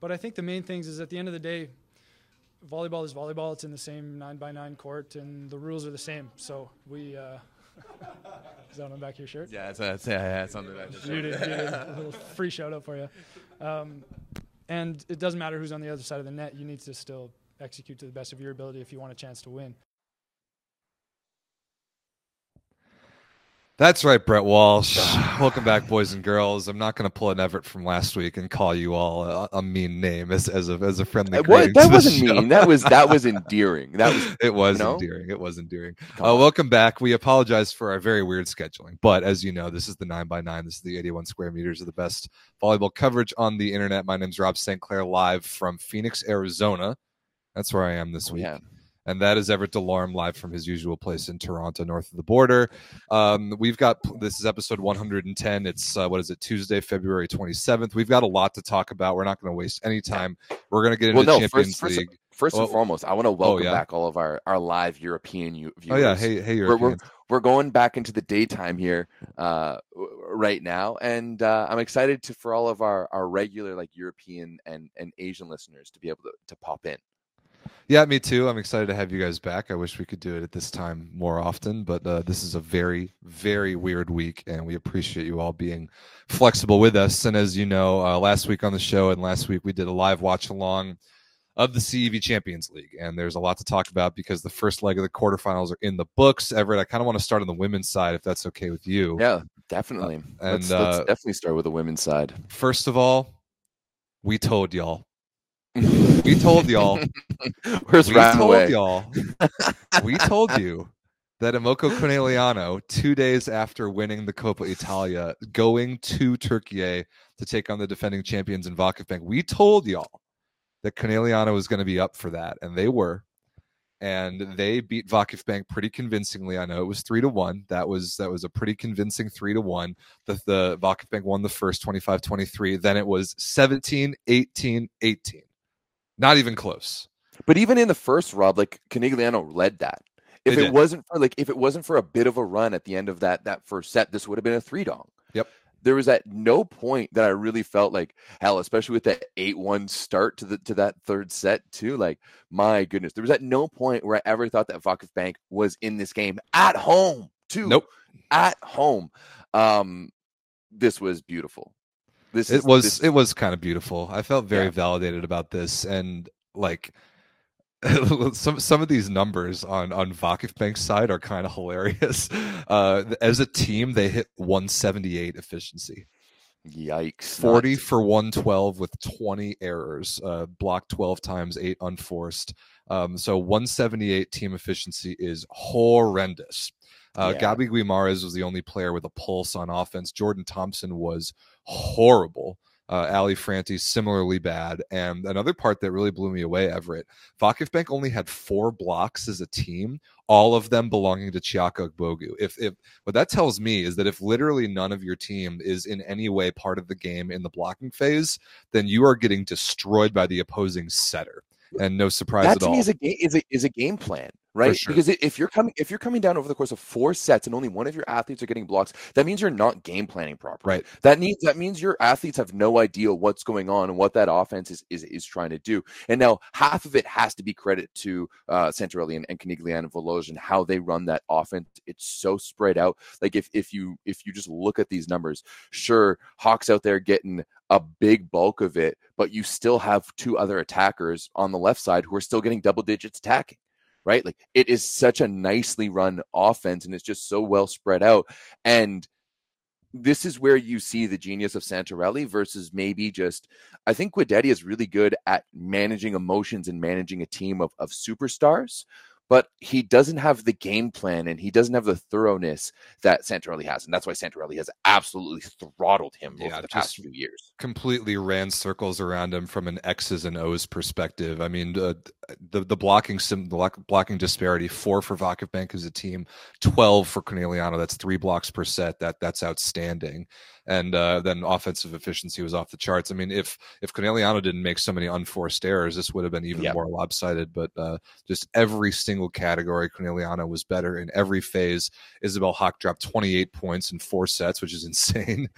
but I think the main things is at the end of the day, volleyball is volleyball. It's in the same nine by nine court, and the rules are the same. So we. Uh, is that on the back of your shirt? Yeah, it's, it's, yeah, it's on the back of you did, you did. A little free shout out for you. Um, and it doesn't matter who's on the other side of the net. You need to still execute to the best of your ability if you want a chance to win. That's right, Brett Walsh. Welcome back, boys and girls. I'm not going to pull an Everett from last week and call you all a, a mean name as, as a as a friendly. Uh, what, that wasn't mean. That was that was endearing. That was it was you know? endearing. It was endearing. Uh, welcome back. We apologize for our very weird scheduling, but as you know, this is the nine by nine. This is the 81 square meters of the best volleyball coverage on the internet. My name's Rob St. Clair, live from Phoenix, Arizona. That's where I am this oh, week. Yeah and that is Everett Delorme live from his usual place in Toronto, north of the border. Um, we've got this is episode 110. It's uh, what is it, Tuesday, February 27th. We've got a lot to talk about. We're not going to waste any time. We're going to get into well, no, Champions first, League. First, first and foremost, I want to oh, welcome oh, yeah. back all of our, our live European viewers. Oh yeah, hey hey, we're, we're, we're going back into the daytime here uh, right now, and uh, I'm excited to for all of our, our regular like European and, and Asian listeners to be able to, to pop in. Yeah, me too. I'm excited to have you guys back. I wish we could do it at this time more often, but uh, this is a very, very weird week, and we appreciate you all being flexible with us. And as you know, uh, last week on the show and last week we did a live watch along of the CEV Champions League, and there's a lot to talk about because the first leg of the quarterfinals are in the books. Everett, I kind of want to start on the women's side, if that's okay with you. Yeah, definitely. Uh, and let's, let's uh, definitely start with the women's side. First of all, we told y'all we told y'all. Where's we told away? y'all. we told you that Imoco Conegliano, two days after winning the Coppa Italia, going to Turkey to take on the defending champions in Vakifbank, we told y'all that Conegliano was going to be up for that, and they were. And they beat Vakifbank pretty convincingly. I know it was three to one. That was that was a pretty convincing three to one. The, the Vakifbank won the first 25-23. Then it was 17, 18, 18 not even close. But even in the first, Rob, like Conegliano led that. If they it did. wasn't for like if it wasn't for a bit of a run at the end of that that first set, this would have been a three dong. Yep. There was at no point that I really felt like hell, especially with that eight one start to the to that third set too. Like my goodness, there was at no point where I ever thought that Vakifbank was in this game at home too. Nope. At home. Um, this was beautiful. This it was this... it was kind of beautiful. I felt very yeah. validated about this, and like some some of these numbers on on Vakifbank's side are kind of hilarious. Uh, as a team, they hit 178 efficiency. Yikes! 40 for 112 with 20 errors, uh, blocked 12 times, eight unforced. Um, so 178 team efficiency is horrendous. Uh, yeah. Gabi Guimarães was the only player with a pulse on offense. Jordan Thompson was horrible. Uh, Ali Frantti similarly bad. And another part that really blew me away, Everett, Vakifbank only had four blocks as a team, all of them belonging to Chiaka Ogbogu. If, if what that tells me is that if literally none of your team is in any way part of the game in the blocking phase, then you are getting destroyed by the opposing setter and no surprise that at all. Is a, is, a, is a game plan right? Sure. Because if you're coming if you're coming down over the course of four sets and only one of your athletes are getting blocks, that means you're not game planning properly. Right. That means that means your athletes have no idea what's going on and what that offense is is, is trying to do. And now half of it has to be credit to uh Santarelli and, and and Volozhin, how they run that offense. It's so spread out. Like if if you if you just look at these numbers, sure, Haak's out there getting a big bulk of it, but you still have two other attackers on the left side who are still getting double digits attacking right? Like it is such a nicely run offense and it's just so well spread out. And this is where you see the genius of Santarelli versus maybe just I think Guidetti is really good at managing emotions and managing a team of, of superstars but he doesn't have the game plan and he doesn't have the thoroughness that Santarelli has. And that's why Santarelli has absolutely throttled him yeah, over the past few years. Completely ran circles around him from an X's and O's perspective. I mean, uh, the the blocking sim, the blocking disparity four for Vakifbank as a team, twelve for Conegliano. That's three blocks per set. That that's outstanding. And uh, then offensive efficiency was off the charts. I mean, if if Conegliano didn't make so many unforced errors, this would have been even yep. more lopsided. But uh, just every single category, Conegliano was better in every phase. Isabelle Haak dropped 28 points in four sets, which is insane.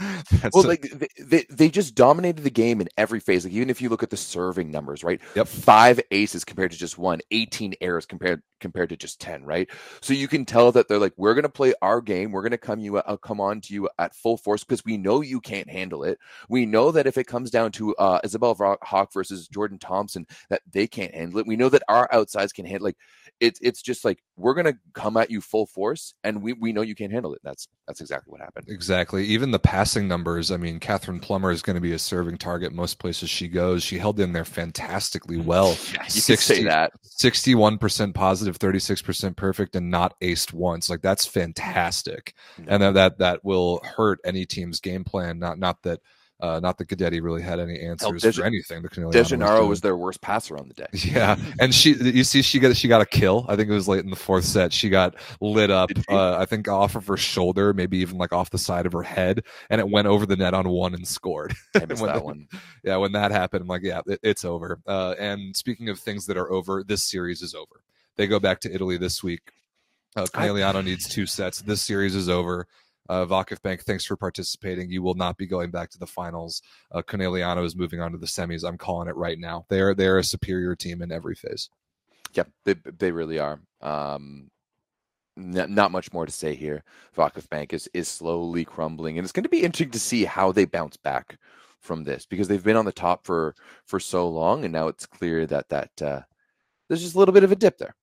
well, a- like they, they, they just dominated the game in every phase. Like even if you look at the serving numbers, right? Yep. Five aces compared to just one, 18 errors compared compared to just 10, right? So you can tell that they're like, we're going to play our game. We're going to come you, uh, come on to you at full force because we know you can't handle it. We know that if it comes down to uh, Isabelle Haak versus Jordan Thompson, that they can't handle it. We know that our outsides can handle. Like it's it's just like we're gonna come at you full force, and we we know you can't handle it. That's that's exactly what happened. Exactly. Even the passing numbers. I mean, Kathryn Plummer is going to be a serving target most places she goes. She held in there fantastically well. Yeah, you 60, say that. Sixty-one percent positive, thirty-six percent perfect, and not aced once. Like that's fantastic, no. and that that that will hurt any team's game plan. Not not that uh, not that Guidetti really had any answers Deja, for anything. The Dejanaro was, was, their worst passer on the day. Yeah, and she, you see, she got she got a kill. I think it was late in the fourth set. She got lit up. Uh, I think off of her shoulder, maybe even like off the side of her head, and it went over the net on one and scored. I missed that one. Yeah, when that happened, I'm like, yeah, it, it's over. Uh, and speaking of things that are over, this series is over. They go back to Italy this week. Uh, Conegliano needs two sets. This series is over. Uh, Vakif Bank, thanks for participating. You will not be going back to the finals. Uh, Conegliano is moving on to the semis. I'm calling it right now. They are they are a superior team in every phase. Yeah, they they really are. Um, n- not much more to say here. Vakif Bank is is slowly crumbling, and it's going to be interesting to see how they bounce back from this because they've been on the top for for so long, and now it's clear that that uh, there's just a little bit of a dip there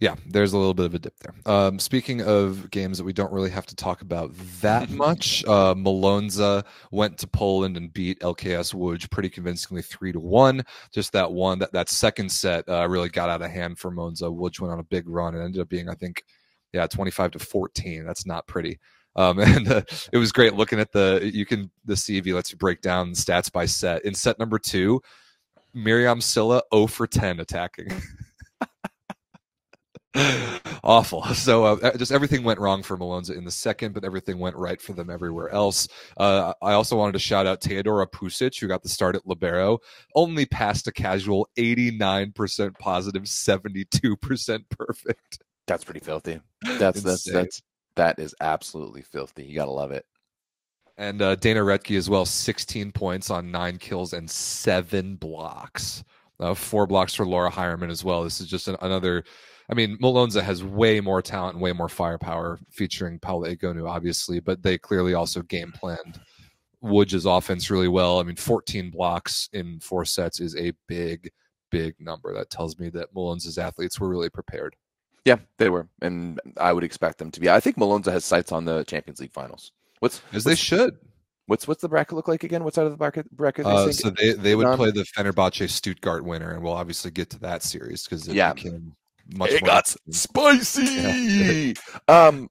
yeah, there's a little bit of a dip there. Um, speaking of games that we don't really have to talk about that much, uh, Malonza went to Poland and beat LKS Łódź pretty convincingly three to one. Just that one, that that second set uh, really got out of hand for Monza. Łódź went on a big run and ended up being, I think, yeah, 25 to 14. That's not pretty. Um, and uh, it was great looking at the you can the CEV lets you break down stats by set. In set number two, Myriam Sylla 0 for 10 attacking. awful. So uh, just everything went wrong for Malonza in the second, but everything went right for them everywhere else. Uh, I also wanted to shout out Teodora Pusic, who got the start at libero, only passed a casual 89% positive, 72% perfect. That's pretty filthy. That's that's that's that is absolutely filthy. You gotta love it. And uh, Dana Rettke as well, 16 points on nine kills and seven blocks. Uh, four blocks for Laura Heyrman as well. This is just an, another I mean, Malonza has way more talent and way more firepower, featuring Paola Egonu, obviously, but they clearly also game planned Łódź's offense really well. I mean, 14 blocks in four sets is a big, big number. That tells me that Malonza's athletes were really prepared. Yeah, they were, and I would expect them to be. I think Malonza has sights on the Champions League finals. What's as they should. What's what's the bracket look like again? What side of the bracket bracket? Uh, so they they would play the Fenerbahce Stuttgart winner, and we'll obviously get to that series because yeah, became much it got spicy. um,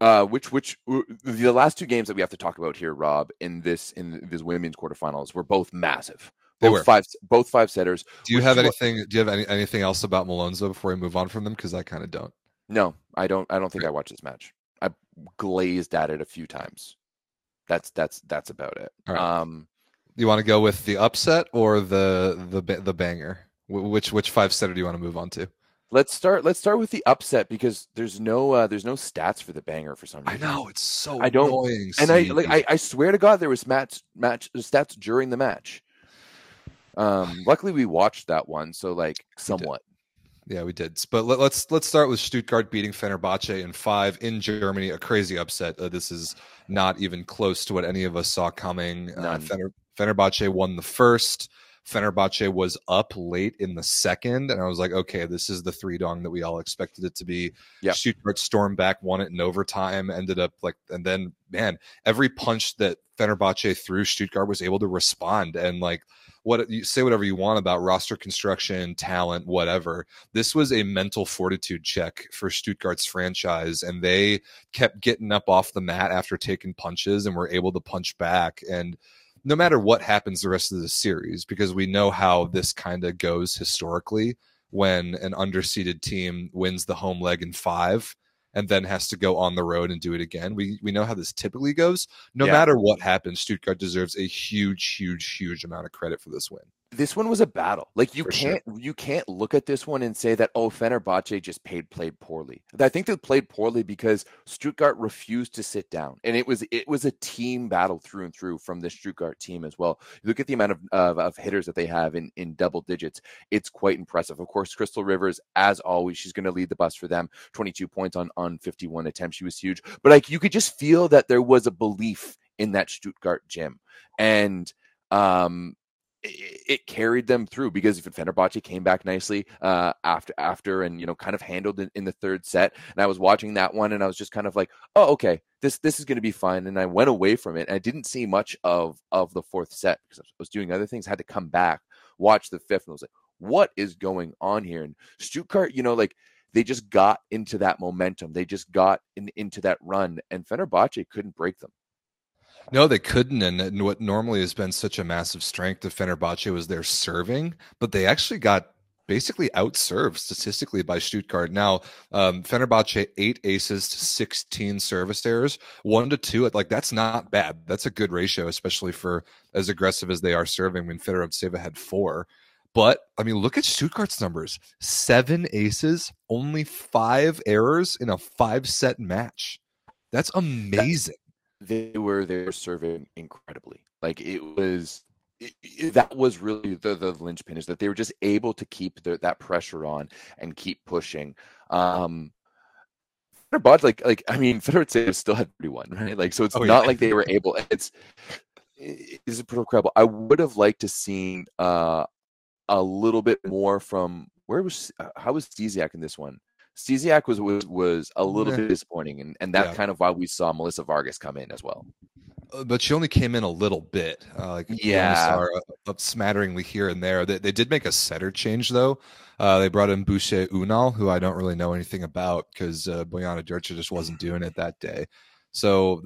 uh, which which the last two games that we have to talk about here, Rob, in this in this women's quarterfinals were both massive. Both they were five, both five setters. Do you have anything? Do you have any, anything else about Malonza before we move on from them? Because I kind of don't. No, I don't. I don't think I watched this match. I glazed at it a few times. That's that's that's about it. Um, you want to go with the upset or the the the banger? Which which five setter do you want to move on to? Let's start. Let's start with the upset because there's no uh, there's no stats for the banger for some reason. I know it's so I don't annoying. And I like I, I swear to God there was match match stats during the match. Um, luckily we watched that one, so like somewhat. Yeah, we did. But let, us let's, let's start with Stuttgart beating Fenerbahce in five in Germany. A crazy upset. Uh, this is not even close to what any of us saw coming. Uh, Fener, Fenerbahce won the first. Fenerbahce was up late in the second, and I was like, okay, this is the three dong that we all expected it to be. Yeah. Stuttgart stormed back, won it in overtime, ended up like, and then man, every punch that Fenerbahce threw, Stuttgart was able to respond and like what you say whatever you want about roster construction, talent, whatever. This was a mental fortitude check for Stuttgart's franchise, and they kept getting up off the mat after taking punches and were able to punch back. And no matter what happens the rest of the series, because we know how this kind of goes historically when an underseeded team wins the home leg in five and then has to go on the road and do it again. We we know how this typically goes. No Yeah. matter what happens, Stuttgart deserves a huge, huge, huge amount of credit for this win. This one was a battle. Like you For can't you can't look at this one and say that oh Fenerbahce just paid played poorly. I think they played poorly because Stuttgart refused to sit down, and it was it was a team battle through and through from the Stuttgart team as well. You look at the amount of of, of hitters that they have in in double digits; it's quite impressive. Of course, Krystal Rivers, as always, she's going to lead the bus for them. Twenty two points on on fifty one attempts. She was huge, but like you could just feel that there was a belief in that Stuttgart gym, and um it, carried them through because if Fenerbahce came back nicely uh, after after and you know kind of handled it in the third set. And I was watching that one and I was just kind of like, oh okay, this this is going to be fine. And I went away from it. And I didn't see much of of the fourth set because I was doing other things. had to come back, watch the fifth, and I was like, what is going on here? And Stuttgart, you know, like they just got into that momentum. They just got in, into that run, and Fenerbahce couldn't break them. No, they couldn't. And, what normally has been such a massive strength of Fenerbahce was their serving, but they actually got basically outserved statistically by Stuttgart. Now, um, Fenerbahce eight aces to 16 service errors, one to two. Like that's not bad. That's a good ratio, especially for as aggressive as they are serving. When Fedorovtseva had four. But I mean, look at Stuttgart's numbers: seven aces, only five errors in a five-set match. That's amazing. They were they were serving incredibly. Like it was it, it- that was really the the linchpin is that they were just able to keep the, that pressure on and keep pushing. Um Fenerbahce, like like I mean Fenerbahce still had 31, right? Like so it's Oh, not yeah. like they were able it's it is pretty incredible. I would have liked to seen uh a little bit more from where was uh, how was Stysiak in this one? Stysiak was was was a little Yeah. bit disappointing, and and that's Yeah. kind of why we saw Melissa Vargas come in as well. Uh, but she only came in a little bit. Uh, like Yeah. a, a smatteringly here and there. They, they did make a setter change though. Uh, they brought in Boucher Unal, who I don't really know anything about because uh, Bojana Drča just wasn't doing it that day. So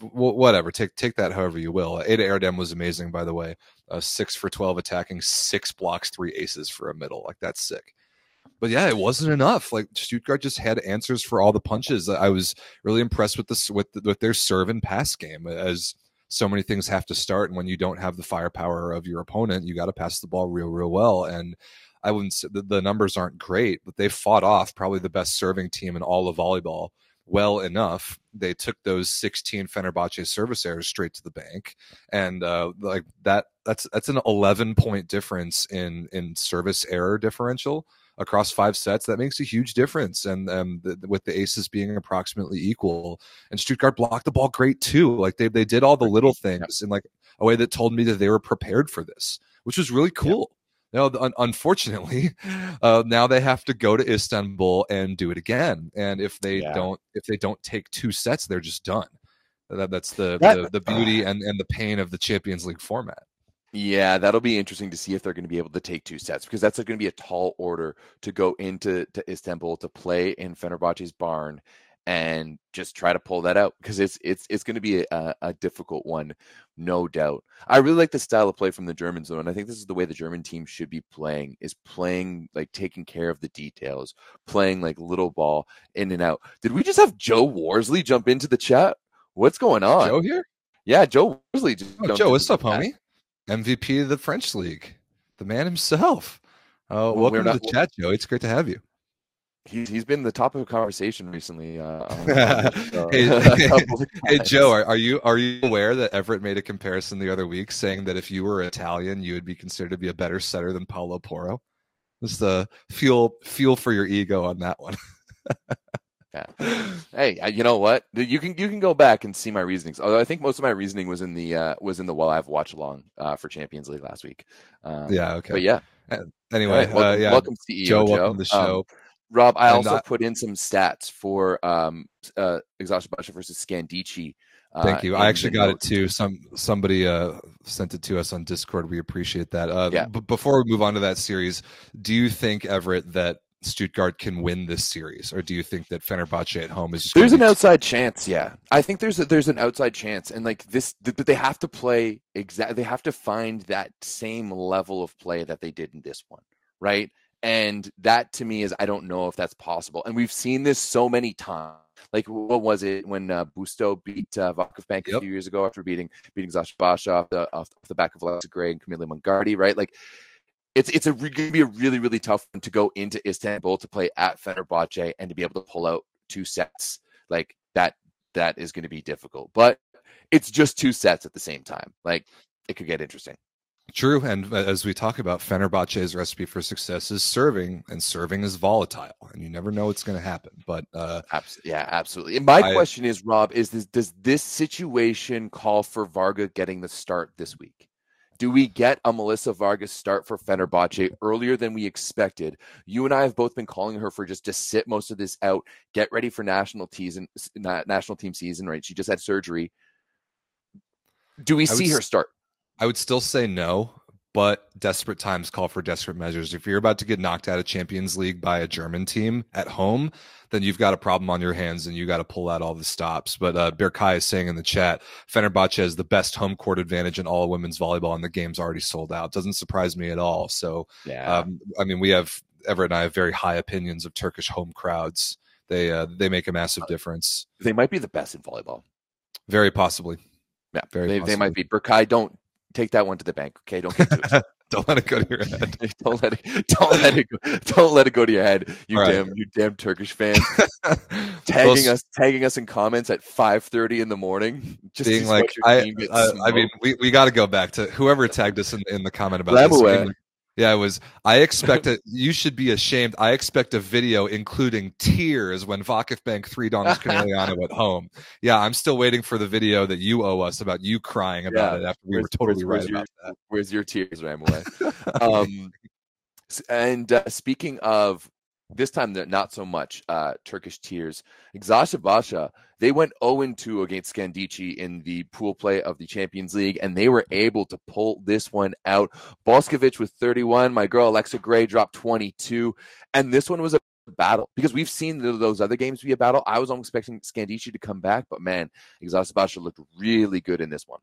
whatever, take take that however you will. Eda Erdem was amazing, by the way. Uh, six for twelve attacking, six blocks, three aces for a middle. Like that's sick. But yeah, it wasn't enough. Like Stuttgart just had answers for all the punches. I was really impressed with this with with their serve and pass game as so many things have to start and when you don't have the firepower of your opponent you got to pass the ball real real well and i wouldn't say the, the numbers aren't great but they fought off probably the best serving team in all of volleyball well enough they took those 16 Fenerbahce service errors straight to the bank and uh like that that's that's an 11 point difference in in service error differential across five sets that makes a huge difference. And um, the, with the aces being approximately equal and Stuttgart blocked the ball great too. Like they, they did all the little things in like a way that told me that they were prepared for this which was really cool. Now un- unfortunately uh, now they have to go to istanbul and do it again. And if they Yeah. don't if they don't take two sets they're just done. That, that's the, That- the the beauty and, and the pain of the champions league format Yeah, that'll be interesting to see if they're going to be able to take two sets because that's going to be a tall order to go into to Istanbul to play in Fenerbahce's barn and just try to pull that out because it's it's it's going to be a, a difficult one, no doubt. I really like the style of play from the Germans though, and I think this is the way the German team should be playing is playing like taking care of the details, playing like little ball in and out. Did we just have Joe Worsley jump into the chat? What's going on? joe here Yeah, Joe Worsley. Just Oh, Joe, what's up, homie? MVP of the French League, the man himself. Uh, Well, welcome to the chat, Joe. It's great to have you. He's he's been the topic of conversation recently. Uh, this, Hey, a couple of Hey. Joe, are, are you are you aware that Everett made a comparison the other week, saying that if you were Italian, you would be considered to be a better setter than Paolo Porro? Just the fuel fuel for your ego on that one. Hey, uh, you know what? You can you can go back and see my reasonings. Although I think most of my reasoning was in the uh, was in the well I've watched along uh, for Champions League last week. Um, yeah. Okay. But yeah. anyway, right, welcome, uh, yeah. welcome CEO Joe, Joe. welcome to the Um, show. Rob, I also I- put in some stats for um, uh, Eczacıbaşı versus Scandicci. Uh, Thank you. I actually got it too. Some somebody uh, sent it to us on Discord. We appreciate that. Uh, Yeah. But before we move on to that series, do you think Everett that Stuttgart can win this series, or do you think that Fenerbahce at home is just There's an be- outside chance, yeah. I think there's a, there's an outside chance, and like this, th- but they have to play exactly. They have to find that same level of play that they did in this one, right? And that to me is I don't know if that's possible. And we've seen this so many times. Like what was it when uh, Busto beat uh, Vakif Bank yep. a few years ago after beating beating Basha off the off the back of Alexa Gray and Camilla Mingardi, right? Like it's it's a going to be a really really tough one to go into Istanbul to play at Fenerbahce and to be able to pull out two sets like that. That is going to be difficult, but it's just two sets at the same time. Like it could get interesting. True, and as we talk about Fenerbahce's recipe for success is serving, and serving is volatile, and you never know what's going to happen. But uh, yeah, absolutely. And my I, question is, Rob, is this does this situation call for Varga getting the start this week? Do we get a Melissa Vargas start for Fenerbahce earlier than we expected? You and I have both been calling her for just to sit most of this out, get ready for national season, national team season. Right? She just had surgery. Do we see her start? I would still say no, but desperate times call for desperate measures. If you're about to get knocked out of Champions League by a German team at home, then you've got a problem on your hands and you got to pull out all the stops. But uh, Berkay is saying in the chat, Fenerbahce has the best home court advantage in all women's volleyball, and the game's already sold out. Doesn't surprise me at all. So, yeah. Um, I mean, we have Everett and I have very high opinions of Turkish home crowds. They uh, they make a massive difference. They might be the best in volleyball. Very possibly. Yeah, very. They, they might be. Berkay, don't take that one to the bank. Okay, don't get to it. don't let it go to your head. don't let it. Don't let it. Go, don't let it go to your head. You right. damn. You damn Turkish fan. tagging us. Tagging us in comments at five thirty in the morning. Just being like, I. Uh, I mean, we, we got to go back to whoever tagged us in, in the comment about this. Yeah, it was. I expect it. you should be ashamed. I expect a video including tears when Vakif Bank three Donis Conegliano at home. Yeah, I'm still waiting for the video that you owe us about you crying about yeah. it after we were totally where's, right where's about your, that. Where's your tears, Ramway? um, and uh, speaking of this time, not so much uh, Turkish tears. Eczacıbaşı, they went 0 2 against Scandicci in the pool play of the Champions League, and they were able to pull this one out. Boskovic with 31. My girl Alexa Gray dropped 22. And this one was a battle because we've seen those other games be a battle. I was almost expecting Scandicci to come back, but man, Eczacıbaşı looked really good in this one.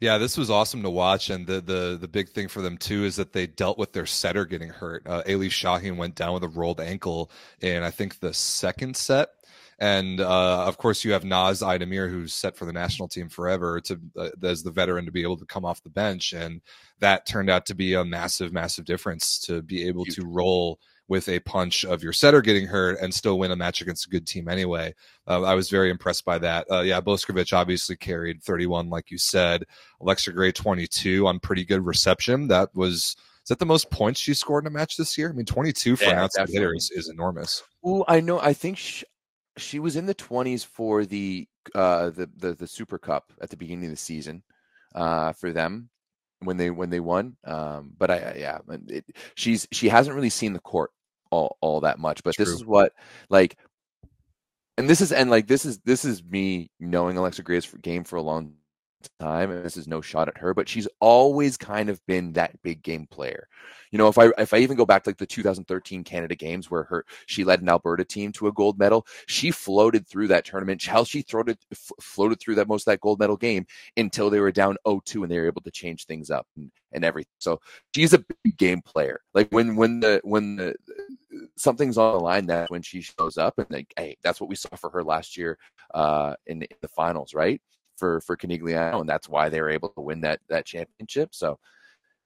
Yeah, this was awesome to watch, and the the the big thing for them too is that they dealt with their setter getting hurt. Uh, Şahin went down with a rolled ankle in I think the second set, and uh, of course you have Naz Aydemir who's set for the national team forever to uh, as the veteran to be able to come off the bench, and that turned out to be a massive, massive difference to be able to roll with a punch of your setter getting hurt and still win a match against a good team anyway. Uh, I was very impressed by that. Uh, yeah, Boskovic obviously carried 31, like you said. Alexa Gray 22 on pretty good reception. That was. Is that the most points she scored in a match this year? I mean, 22 for yeah, an outside hitter is, is enormous. Oh, I know. I think she, she was in the 20s for the uh the, the the Super Cup at the beginning of the season uh for them when they when they won um but i yeah it, she's she hasn't really seen the court all, all that much but this is what like and this is and like this is this is me knowing alexa gray's game for a long time and this is no shot at her but she's always kind of been that big game player. You know if i if i even go back to like the 2013 canada games where her she led an alberta team to a gold medal she floated through that tournament how she floated f- floated through that most of that gold medal game until they were down 0-2 and they were able to change things up and, and everything. So she's a big game player. Like when when the when the something's on the line that when she shows up and like hey that's what we saw for her last year uh in, in the finals right for for Conegliano, and that's why they were able to win that that championship. So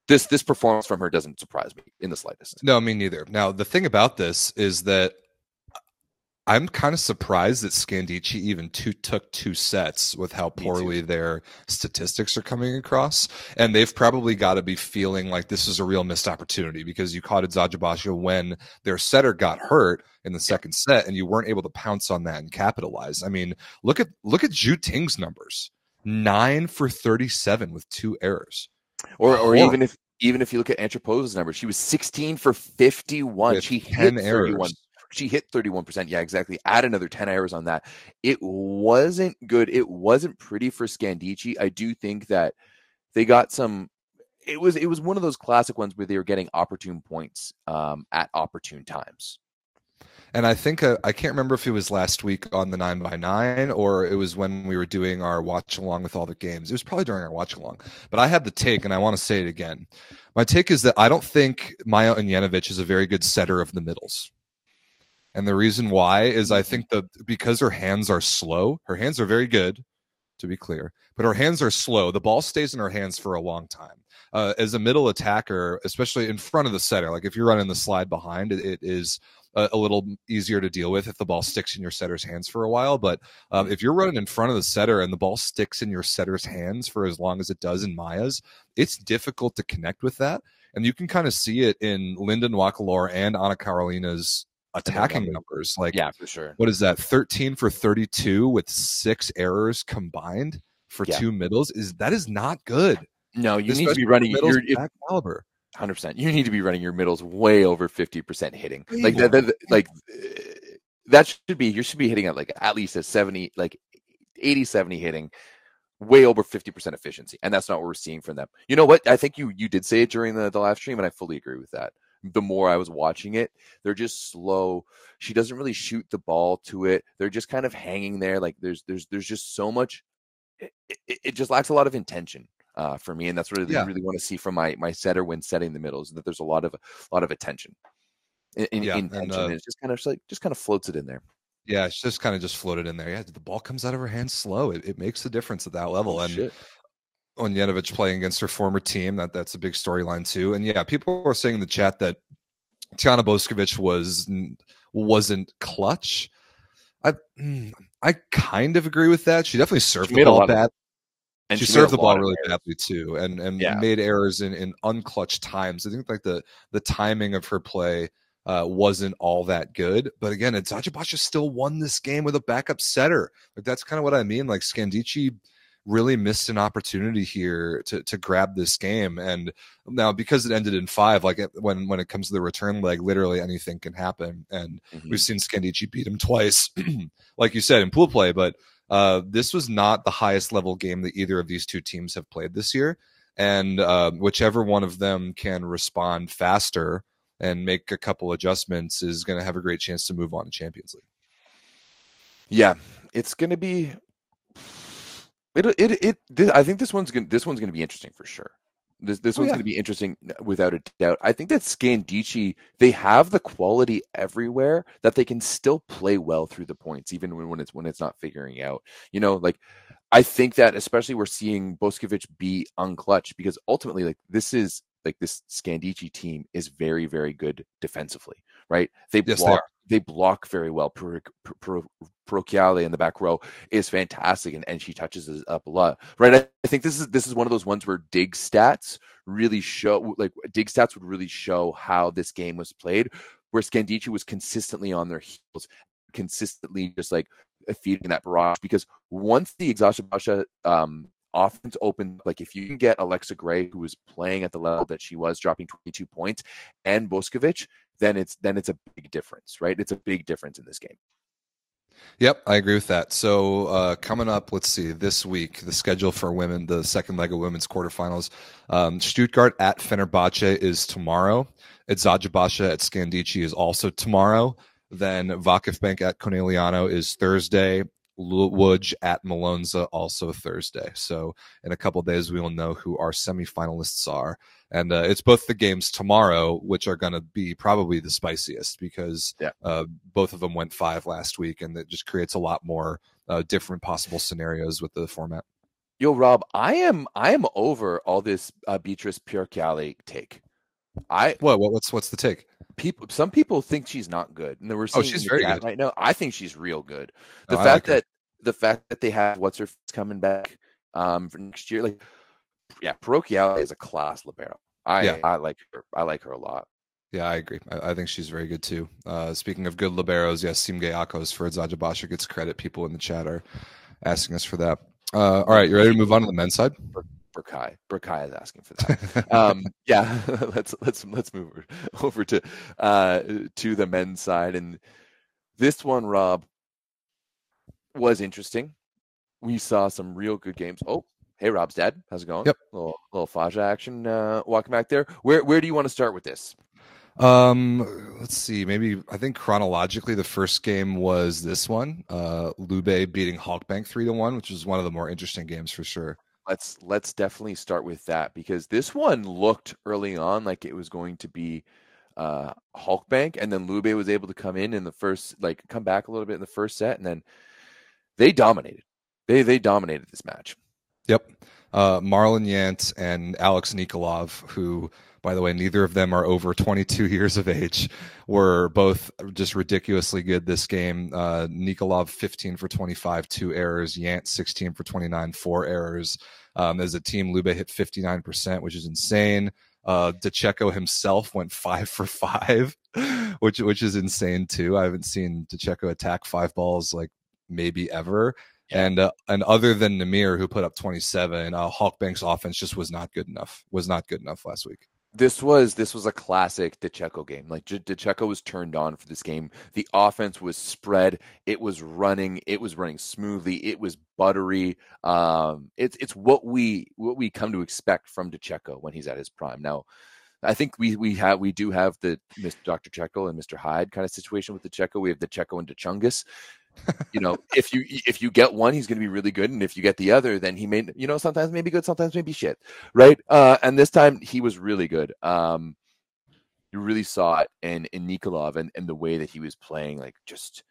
this this performance from her doesn't surprise me in the slightest. No, me neither. Now the thing about this is that I'm kind of surprised that Scandicci even two, took two sets with how poorly their statistics are coming across. And they've probably got to be feeling like this is a real missed opportunity because you caught Eczacıbaşı when their setter got hurt in the second set and you weren't able to pounce on that and capitalize. I mean, look at look at Zhu Ting's numbers. Nine for 37 with two errors. Or or even if even if you look at Antropova's numbers, she was 16 for 51. With she hit 31. Errors she hit 31%. Yeah, exactly. Add another 10 hours on that. It wasn't good. It wasn't pretty for Scandicci. I do think that they got some it was it was one of those classic ones where they were getting opportune points um, at opportune times. And I think uh, I can't remember if it was last week on the nine by nine or it was when we were doing our watch along with all the games. It was probably during our watch along. But I had the take, and I want to say it again. My take is that I don't think Maja Ognjenovic is a very good setter of the middles. And the reason why is I think that because her hands are slow, her hands are very good, to be clear, but her hands are slow. The ball stays in her hands for a long time. Uh, as a middle attacker, especially in front of the setter, like if you're running the slide behind, it, it is a, a, little easier to deal with if the ball sticks in your setter's hands for a while. But um, if you're running in front of the setter and the ball sticks in your setter's hands for as long as it does in Maya's, it's difficult to connect with that. And you can kind of see it in Linda Nwakalor and Ana Carolina's attacking numbers. Like, yeah, for sure. What is that? 13 for 32 with six errors combined for yeah. two middles. Is that is not good. No, you need to be running your caliber. Hundred percent. You need to be running your middles way over fifty percent hitting. Way like that, that, like that should be. You should be hitting at like at least a seventy, like 80, 70 hitting, way over fifty percent efficiency, and that's not what we're seeing from them. You know what? I think you you did say it during the the live stream, and I fully agree with that. The more I was watching it, they're just slow. She doesn't really shoot the ball to it. They're just kind of hanging there. Like there's there's there's just so much. It, it, it just lacks a lot of intention uh, for me, and that's what yeah. I really want to see from my my setter when setting the middles. That there's a lot of a lot of attention, in, yeah, intention. And, uh, and it just kind of like just kind of floats it in there. Yeah, it's just kind of just floated in there. Yeah, the ball comes out of her hands slow. It, it makes a difference at that level. Oh, and shit. Ognjenovic playing against her former team, that that's a big storyline too. And yeah, people were saying in the chat that Tijana Boskovic was wasn't clutch. I mm, I kind of agree with that. She definitely served she the ball bad. And she, she served the ball really badly too, and and yeah. made errors in in unclutched times. I think like the the timing of her play uh, wasn't all that good. But again, Eczacıbaşı still won this game with a backup setter. Like that's kind of what I mean. Like Scandicci really missed an opportunity here to to grab this game, and now because it ended in five, like it, when when it comes to the return leg, literally anything can happen. And mm-hmm. we've seen Scandicci beat him twice, like you said in pool play, but uh, this was not the highest level game that either of these two teams have played this year. And uh, whichever one of them can respond faster and make a couple adjustments is going to have a great chance to move on to Champions League. Yeah, it's going to be. It, it, it, it, I think this one's gonna this one's going to be interesting for sure. This this oh, one's yeah. going to be interesting uh, without a doubt. I think that Scandicci they have the quality everywhere that they can still play well through the points, even when, when it's when it's not figuring out. You know, like I think that especially we're seeing Boskovic be unclutch because ultimately, like this is like this Scandicci team is very very good defensively, right? They yes, block they, block very well. Pro, pro, Parrocchiale in the back row is fantastic, and, and she touches us up a lot, right? I, I, think this is this is one of those ones where dig stats really show, like dig stats would really show how this game was played, where Scandicci was consistently on their heels, consistently just like feeding that barrage. Because once the Eczacıbaşı um, offense open, like if you can get Alexa Gray, who was playing at the level that she was, dropping 22 points, and Boskovic, then it's then it's a big difference, right? It's a big difference in this game. Yep, I agree with that. So uh, coming up, let's see, this week the schedule for women, the second leg of women's quarterfinals. Um, Stuttgart at Fenerbahce is tomorrow. Eczacıbaşı at Scandicci is also tomorrow. Then Vakifbank at Conegliano is Thursday. Łódź at Malonza also Thursday. So in a couple days, we will know who our semifinalists are. And uh, it's both the games tomorrow, which are going to be probably the spiciest because yeah. uh, both of them went five last week, and it just creates a lot more uh, different possible scenarios with the format. Yo, Rob, I am I am over all this uh, Beatrice Parrocchiale take. I what, what what's what's the take? People, some people think she's not good, and we're oh, seeing oh, she's very good right now. I think she's real good. The oh, fact like that the fact that they have what's her coming back um for next year, like yeah, Parrocchiale is a class libero. I yeah. I like her. I like her a lot. Yeah, I agree. I, I think she's very good too. Uh, speaking of good liberos, yes, Simge Aköz for Eczacıbaşı gets credit. People in the chat are asking us for that. Uh, all right, you ready to move on to the men's side? Berkay. Berkay is asking for that. um, yeah, let's let's let's move over to uh, to the men's side, and this one, Rob, was interesting. We saw some real good games. Oh, hey, Rob's dad. How's it going? Yep. Little little Faja action uh, walking back there. Where where do you want to start with this? Um, let's see. Maybe I think chronologically, the first game was this one, uh, Lube beating Halkbank three to one, which was one of the more interesting games for sure. Let's let's definitely start with that because this one looked early on like it was going to be uh Halkbank, and then Lube was able to come in in the first, like come back a little bit in the first set, and then they dominated. They they dominated this match. Yep. Uh, Marlon Yant and Alex Nikolov, who by the way, neither of them are over 22 years of age. Were both just ridiculously good this game. Uh, Nikolov 15 for 25, two errors. Yant 16 for 29, four errors. Um, as a team, Lube hit 59%, which is insane. Uh, DeCecco himself went five for five, which which is insane too. I haven't seen DeCecco attack five balls like maybe ever. Yeah. And uh, and other than Namir, who put up 27, uh, Halkbank's offense just was not good enough. Was not good enough last week this was this was a classic DeCecco game. Like DeCecco was turned on for this game. The offense was spread. It was running. It was running smoothly. It was buttery. Um, it's it's what we what we come to expect from DeCecco when he's at his prime. Now, I think we we have we do have the Mr. Dr. Checo and Mr. Hyde kind of situation with DeCecco. We have DeCecco and DeChungus you know, if you if you get one, he's going to be really good, and if you get the other, then he may, you know, sometimes maybe good, sometimes maybe shit, right? Uh, and this time he was really good. Um, you really saw it in in Nikolov and, and the way that he was playing, like just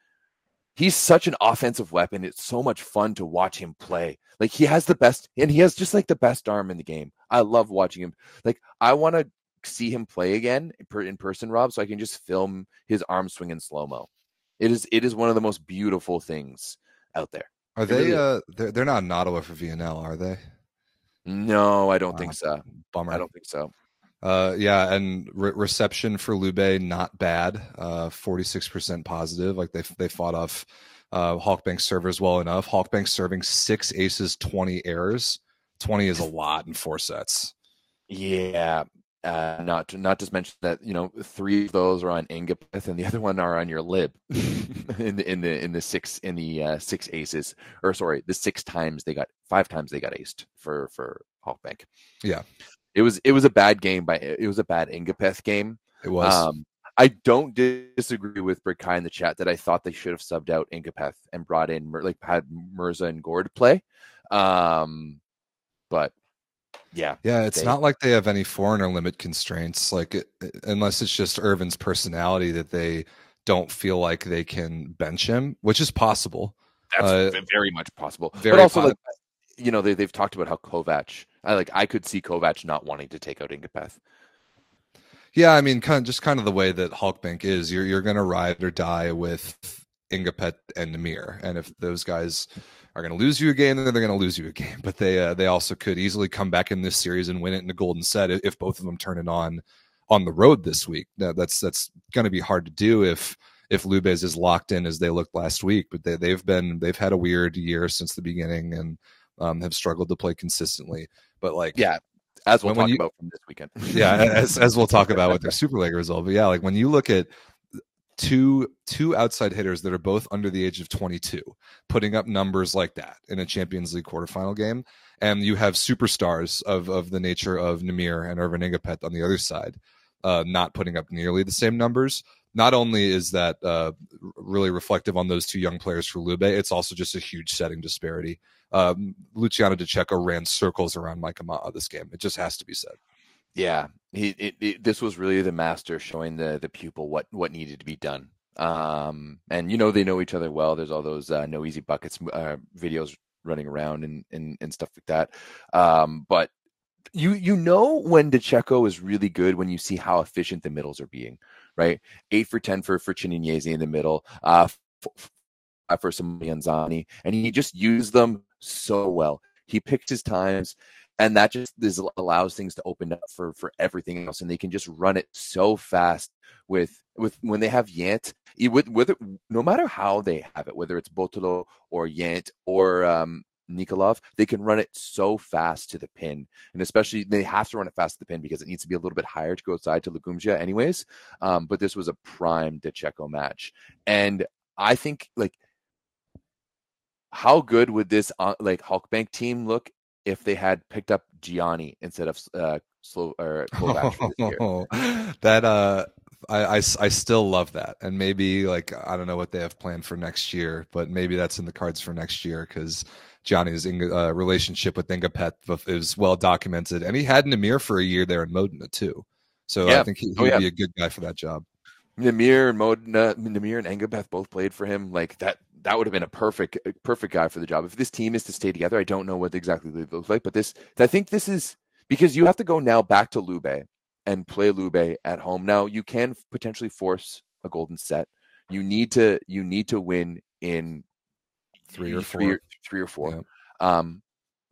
he's such an offensive weapon. It's so much fun to watch him play. Like he has the best, and he has just like the best arm in the game. I love watching him. Like I want to see him play again in person, Rob, so I can just film his arm swing in slow mo. It is it is one of the most beautiful things out there. Are it they? Really uh, they're, they're not in Ottawa for VNL, are they? No, I don't think so. Bummer. I don't think so. Uh, yeah, and re- reception for Lube not bad. Uh, forty six percent positive. Like they they fought off uh, Halkbank servers well enough. Halkbank serving six aces, twenty errors. Twenty is a lot in four sets. Yeah, uh, not to not just mention that you know three of those are on Ngapeth and the other one are on your lib in the in the in the six in the uh, six aces or sorry the six times they got five times they got aced for for Halkbank. Yeah, it was it was a bad game by it was a bad Ngapeth game. It was. Um, I don't disagree with Berkay in the chat that I thought they should have subbed out Ngapeth and brought in like had Mirza and Gord play. Um, but yeah. Yeah, it's they, not like they have any foreigner limit constraints, like it, unless it's just Earvin's personality that they don't feel like they can bench him, which is possible. That's uh, very much possible. Very but also, like, you know, they they've talked about how Kovac. I like I could see Kovac not wanting to take out Ngapeth. Yeah, I mean, kind of just kind of the way that Halkbank is. You're you're going to ride or die with Ngapeth and Namir, and if those guys are going to lose you a game, then they're going to lose you a game. But they uh, they also could easily come back in this series and win it in a golden set if both of them turn it on on the road this week. Now, that's that's going to be hard to do if if Lubez is locked in as they looked last week. But they, they've been they've had a weird year since the beginning and um, have struggled to play consistently. But like yeah, as we'll when, talk when you, about from this weekend. yeah, as as we'll talk about with their Super League result. But yeah, like when you look at two two outside hitters that are both under the age of 22 putting up numbers like that in a Champions League quarterfinal game and you have superstars of of the nature of Namir and Earvin Ngapeth on the other side uh, not putting up nearly the same numbers not only is that uh, really reflective on those two young players for Lube, it's also just a huge setting disparity. Um, Luciano DeCecco ran circles around Mike Ma'a this game. It just has to be said. Yeah, he it, it, this was really the master showing the the pupil what what needed to be done. Um, and you know they know each other well. There's all those uh, no easy buckets uh, videos running around and, and and stuff like that. Um, but you you know when DeCecco is really good when you see how efficient the middles are being, right? Eight for ten for for Chinenyeze in the middle, uh, for, for some Anzani, and he just used them so well. He picked his times and that just this allows things to open up for for everything else and they can just run it so fast with with when they have Yant with whether no matter how they have it whether it's Bottolo or Yant or um Nikolov, they can run it so fast to the pin. And especially they have to run it fast to the pin because it needs to be a little bit higher to go outside to Lagumdzija anyways. Um, but this was a prime DeCecco match. And I think like how good would this uh, like Halkbank team look if they had picked up Giani instead of uh, slow or oh, that uh I, I, I still love that, and maybe like I don't know what they have planned for next year, but maybe that's in the cards for next year because Johnny's uh, relationship with Ngapeth is well documented, and he had Namir for a year there in Modena too. So yeah. I think he, would oh, yeah. be a good guy for that job. Namir and Modena, Namir and Ngapeth both played for him. Like that, that would have been a perfect, perfect guy for the job. If this team is to stay together, I don't know what exactly they look like, but this, I think this is because you have to go now back to Lube and play Lube at home. Now you can potentially force a golden set. You need to, you need to win in three or four, three or four. Yeah. Um,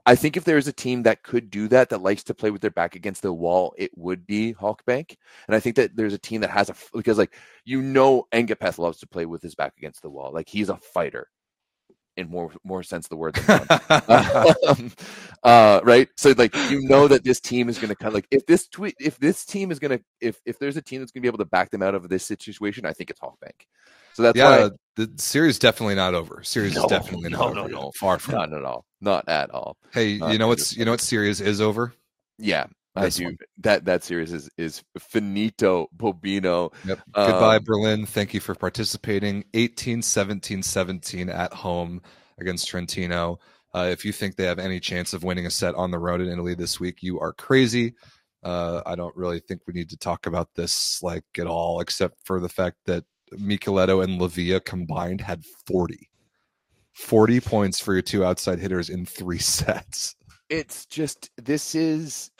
I think if there's a team that could do that, that likes to play with their back against the wall, it would be Halkbank. And I think that there's a team that has a because like you know Ngapeth loves to play with his back against the wall. Like he's a fighter in more more sense of the word um, uh, right so like you know that this team is going to kind of like if this tweet if this team is going to if if there's a team that's going to be able to back them out of this situation i think it's Halkbank so that's yeah why, the series definitely not over series no, is definitely not no, over no, no. far from not at all not at all hey not you know what's you know what series is over yeah I do. One. That that series is is finito, Bobino. Yep. Um, Goodbye, Berlin. Thank you for participating. 18 17 17 at home against Trentino. Uh, if you think they have any chance of winning a set on the road in Italy this week, you are crazy. Uh, I don't really think we need to talk about this like at all, except for the fact that Michieletto and Lavia combined had 40. 40 points for your two outside hitters in three sets. It's just this is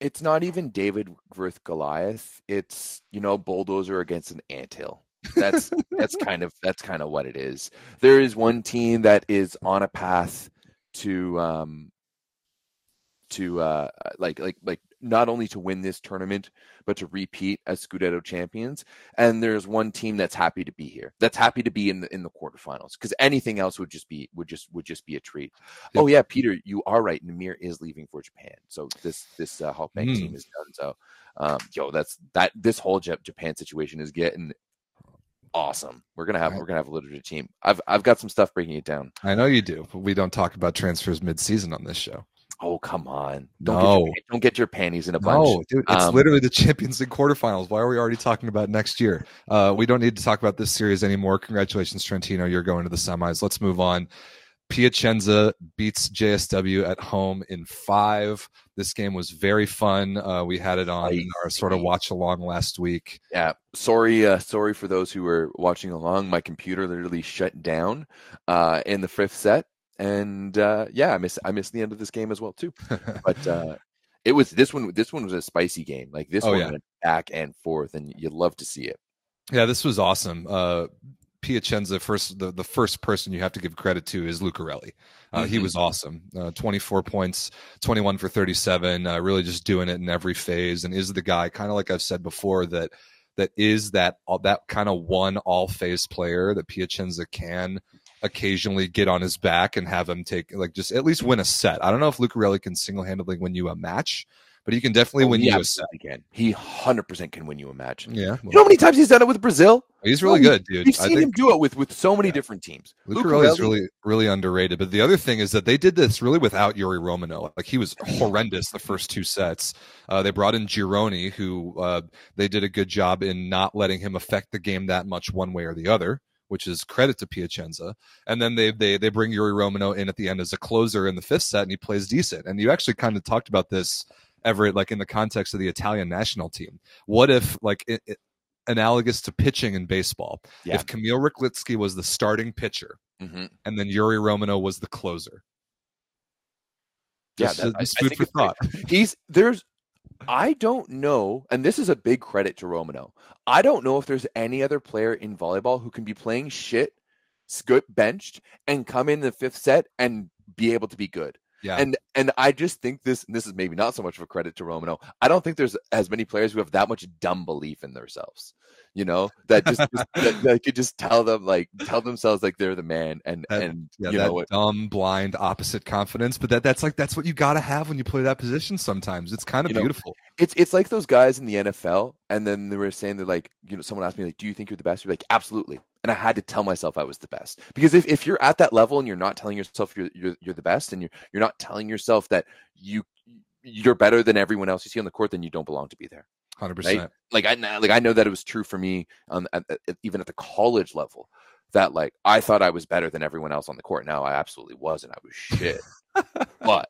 it's not even David versus Goliath. It's you know bulldozer against an anthill. That's that's kind of that's kind of what it is. There is one team that is on a path to um to uh like like like not only to win this tournament, but to repeat as Scudetto champions. And there's one team that's happy to be here, that's happy to be in the in the quarterfinals, because anything else would just be would just would just be a treat. Yep. Oh yeah, Peter, you are right. Nimir is leaving for Japan, so this this uh, Halkbank mm. team is done. So, um, yo, that's that. This whole Japan situation is getting awesome. We're gonna have right. we're gonna have a literature team. I've I've got some stuff breaking it down. I know you do, but we don't talk about transfers mid season on this show. Oh come on! Don't no, get your, don't get your panties in a bunch. No, dude, it's um, literally the Champions League quarterfinals. Why are we already talking about next year? Uh, we don't need to talk about this series anymore. Congratulations, Trentino! You're going to the semis. Let's move on. Piacenza beats JSW at home in five. This game was very fun. Uh, we had it on our sort of watch along last week. Yeah, sorry, uh, sorry for those who were watching along. My computer literally shut down uh, in the fifth set, and uh, yeah, I miss I missed the end of this game as well too. But uh, it was this one. This one was a spicy game. Like this oh, one yeah. went back and forth, and you'd love to see it. Yeah, this was awesome. Uh, Piacenza, first the, the first person you have to give credit to is Lucarelli. Uh, mm-hmm. He was awesome. Uh, 24 points, 21 for 37. Uh, really just doing it in every phase, and is the guy kind of like I've said before that that is that that kind of one all phase player that Piacenza can occasionally get on his back and have him take like just at least win a set. I don't know if Lucarelli can single handedly win you a match, but he can definitely oh, win you a set. Can. He hundred percent can win you a match. Yeah. Well, you know how many times he's done it with Brazil? He's really oh, good, dude. We've seen him do it with with so many yeah. different teams. Lucarelli is really really underrated. But the other thing is that they did this really without Yuri Romano. Like he was horrendous the first two sets. Uh, they brought in Gironi, who uh, they did a good job in not letting him affect the game that much one way or the other which is credit to Piacenza. And then they they they bring Yuri Romano in at the end as a closer in the fifth set, and he plays decent. And you actually kind of talked about this, Everett, like in the context of the Italian national team. What if like it, it, analogous to pitching in baseball? Yeah. If Kamil Rychlicki was the starting pitcher, mm-hmm. and then Yuri Romano was the closer. Yeah, that, just, food for thought. He's there's I don't know, and this is a big credit to Romano. I don't know if there's any other player in volleyball who can be playing shit, good benched, and come in the fifth set and be able to be good. Yeah. And and I just think this this is maybe not so much of a credit to Romano. I don't think there's as many players who have that much dumb belief in themselves you know that just, just that, that, could just tell them like tell themselves like they're the man and that, and yeah, you that know what dumb blind opposite confidence but that that's like that's what you got to have when you play that position sometimes. It's kind of beautiful. know, it's it's like those guys in the NFL and then they were saying they're like you know someone asked me like do you think you're the best? You're like absolutely. And I had to tell myself I was the best because if, if you're at that level and you're not telling yourself you're, you're you're the best and you're you're not telling yourself that you you're better than everyone else you see on the court then you don't belong to be there Hundred percent. Like I like I know that it was true for me, um, at, at, even at the college level, that like I thought I was better than everyone else on the court. Now I absolutely wasn't. I was shit. but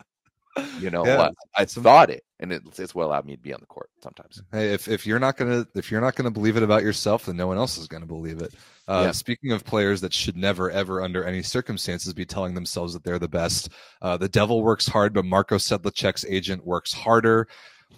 you know Yeah. what? I Some- thought it, and it, it's what allowed me to be on the court sometimes. Hey, if, if you're not gonna if you're not gonna believe it about yourself, then no one else is gonna believe it. Uh, Yeah. Speaking of players that should never ever under any circumstances be telling themselves that they're the best, uh, the devil works hard, but Marco Sedlacek's agent works harder.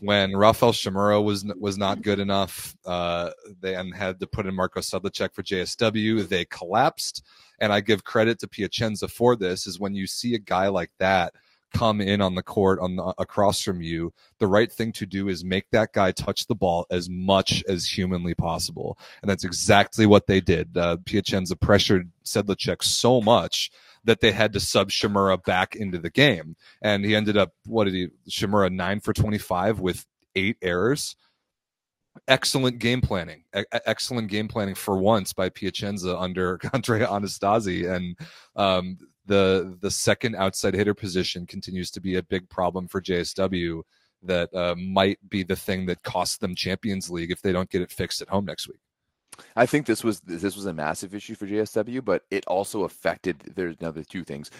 When Rafael Szymura was was not good enough, uh, they and had to put in Marco Sedlacek for JSW. They collapsed, and I give credit to Piacenza for this. Is when you see a guy like that come in on the court on the, across from you, the right thing to do is make that guy touch the ball as much as humanly possible. And that's exactly what they did. Uh, Piacenza pressured Sedlacek so much that they had to sub Szymura back into the game. And he ended up, what did he, Szymura nine for 25 with eight errors. Excellent game planning. E- excellent game planning for once by Piacenza under Andrea Anastasi. And um, the the second outside hitter position continues to be a big problem for JSW that uh, might be the thing that costs them Champions League if they don't get it fixed at home next week. I think this was this was a massive issue for JSW, but it also affected. There's now the two things.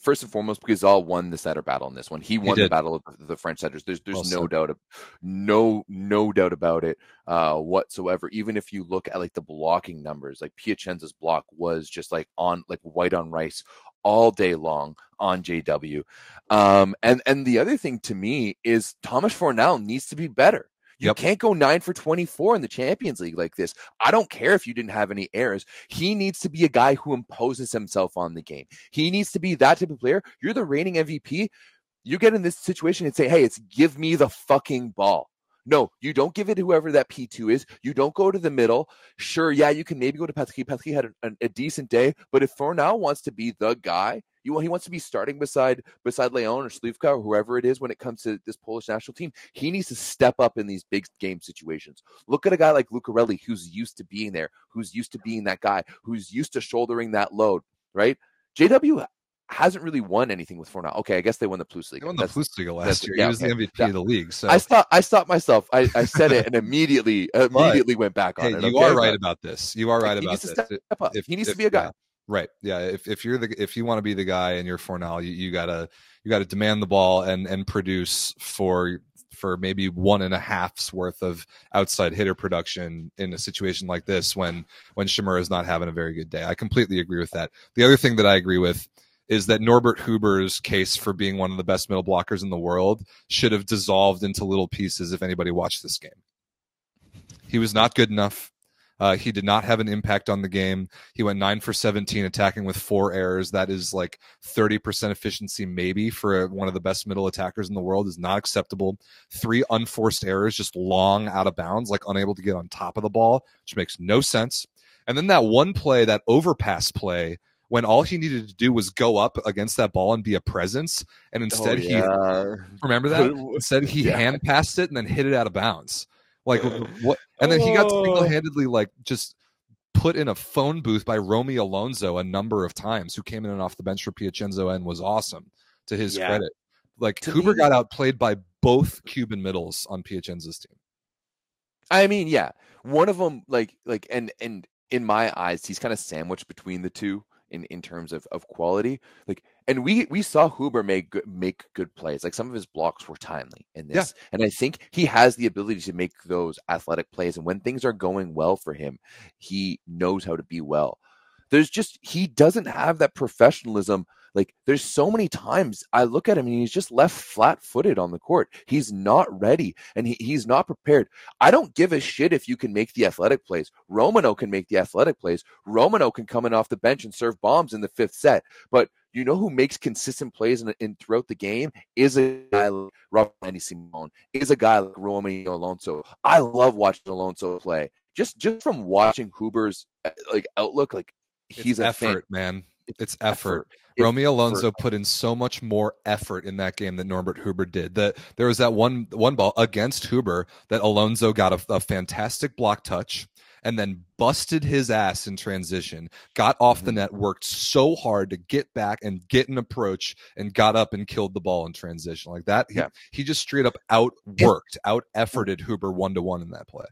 First and foremost, Brizard won the setter battle in this one. He won the battle of the French setters. There's there's no doubt, of, no no doubt about it uh, whatsoever. Even if you look at like the blocking numbers, like Piacenza's block was just like on like white on rice all day long on JW. Um, and and the other thing to me is Thomas Fornal needs to be better. You Yep. can't go nine for 24 in the Champions League like this. I don't care if you didn't have any errors. He needs to be a guy who imposes himself on the game. He needs to be that type of player. You're the reigning MVP. You get in this situation and say, hey, it's give me the fucking ball. No, you don't give it whoever that P2 is. You don't go to the middle. Sure, yeah, you can maybe go to Patry. Patry had a, a decent day, but if Fornal wants to be the guy, you want he wants to be starting beside beside Leon or Śliwka or whoever it is when it comes to this Polish national team. He needs to step up in these big game situations. Look at a guy like Lucarelli who's used to being there, who's used to being that guy, who's used to shouldering that load, right? JW hasn't really won anything with Fornal. Okay, I guess they won the Plus League. He won the That's- League last year. yeah, he was okay. the MVP Yeah. of the league. So I stopped. I stopped myself. I, I said it and immediately immediately went back on hey, it. you okay? are right about this. You are right he about this. if- he needs if- to be a guy. yeah, right. Yeah. If if you're the if you want to be the guy and you're Fornal, you, you gotta you gotta demand the ball and and produce for for maybe one and a half's worth of outside hitter production in a situation like this when when Szymura is not having a very good day. I completely agree with that. The other thing that I agree with is that Norbert Huber's case for being one of the best middle blockers in the world should have dissolved into little pieces if anybody watched this game. He was not good enough. Uh, he did not have an impact on the game. He went nine for 17, attacking with four errors. That is like 30% efficiency, maybe for one of the best middle attackers in the world, is not acceptable. Three unforced errors, just long out of bounds, like unable to get on top of the ball, which makes no sense. And then that one play, that overpass play, when all he needed to do was go up against that ball and be a presence. And oh, instead, Oh, he remember that? Instead, he Yeah. hand passed it and then hit it out of bounds. Like what? And then he got Oh. single-handedly like just put in a phone booth by Roamy Alonso a number of times, who came in and off the bench for Piacenzo and was awesome to his Yeah. credit. Like To Huber me- got outplayed by both Cuban middles on Piacenzo's team. I mean, yeah, one of them, like, like, and and in my eyes, he's kind of sandwiched between the two in in terms of of quality. Like, and we we saw Huber make good, make good plays. Like some of his blocks were timely in Yeah. this, and I think he has the ability to make those athletic plays. And when things are going well for him, he knows how to be well. There's just he doesn't have that professionalism. Like there's so many times I look at him and he's just left flat-footed on the court. He's not ready and he, he's not prepared. I don't give a shit if you can make the athletic plays. Romano can make the athletic plays. Romano can come in off the bench and serve bombs in the fifth set. But you know who makes consistent plays in, in throughout the game is a guy like Rafael Simone, is a guy like Romeo Alonso. I love watching Alonso play. Just just from watching Huber's uh, like outlook, like he's it's a effort, fan. man. It's effort. It's Roamy Alonso effort. put in so much more effort in that game than Norbert Huber did. That there was that one one ball against Huber that Alonso got a, a fantastic block touch, and then busted his ass in transition, got off mm-hmm. the net, worked so hard to get back and get an approach, and got up and killed the ball in transition like that. Yeah. He, he just straight up outworked, out efforted Huber one to one in that play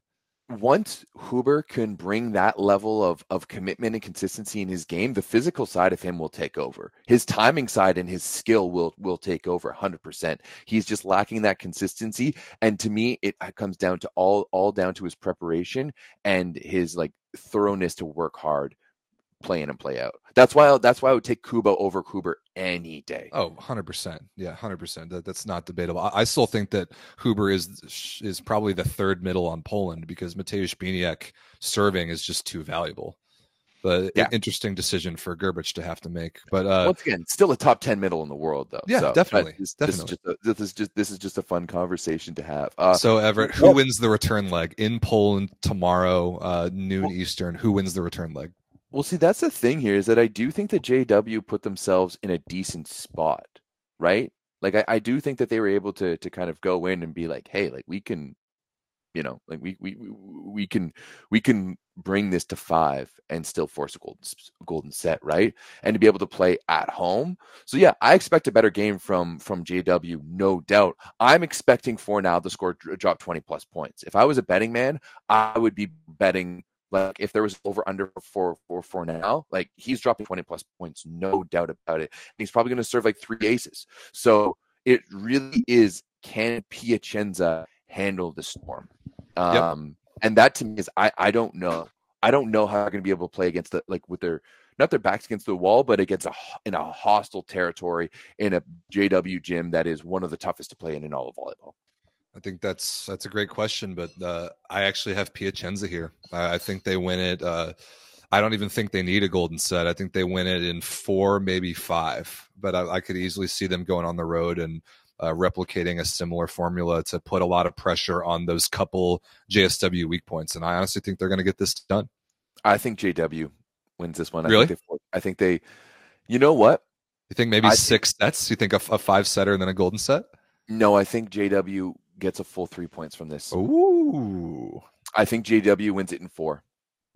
once Huber can bring that level of of commitment and consistency in his game, the physical side of him will take over. His timing side and his skill will will take over 100%. He's just lacking that consistency and to me it comes down to all all down to his preparation and his like thoroughness to work hard play in and play out. That's why that's why I would take Kuba over Huber any day. Oh, 100%. Yeah, 100%. That, that's not debatable. I, I, still think that Huber is is probably the third middle on Poland because Mateusz Bieniek serving is just too valuable. But yeah. interesting decision for Grbić to have to make. But uh, once again, still a top 10 middle in the world though. Yeah, so definitely. This, definitely. This is, just a, this is just this is just a fun conversation to have. Uh, so Everett, who well, wins the return leg in Poland tomorrow uh, noon well, Eastern? Who wins the return leg? Well, see, that's the thing here is that I do think that JW put themselves in a decent spot, right? Like I, I do think that they were able to to kind of go in and be like, hey, like we can, you know, like we we we can we can bring this to five and still force a golden golden set, right? And to be able to play at home. So yeah, I expect a better game from from JW, no doubt. I'm expecting for now the score drop 20 plus points. If I was a betting man, I would be betting like if there was over under for for for now, like he's dropping 20 plus points, no doubt about it. And he's probably going to serve like three aces. So it really is can Piacenza handle the storm? Um, yep. and that to me is I I don't know. I don't know how they're going to be able to play against the like with their not their backs against the wall, but against a in a hostile territory in a JW gym that is one of the toughest to play in in all of volleyball. I think that's that's a great question, but uh, I actually have Piacenza here. I, I think they win it. Uh, I don't even think they need a golden set. I think they win it in four, maybe five. But I, I could easily see them going on the road and uh, replicating a similar formula to put a lot of pressure on those couple JSW weak points. And I honestly think they're going to get this done. I think JW wins this one. I really? Think they, I think they. You know what? You think maybe I six think, sets? You think a, a five setter and then a golden set? No, I think JW gets a full three points from this. Ooh. I think JW wins it in four.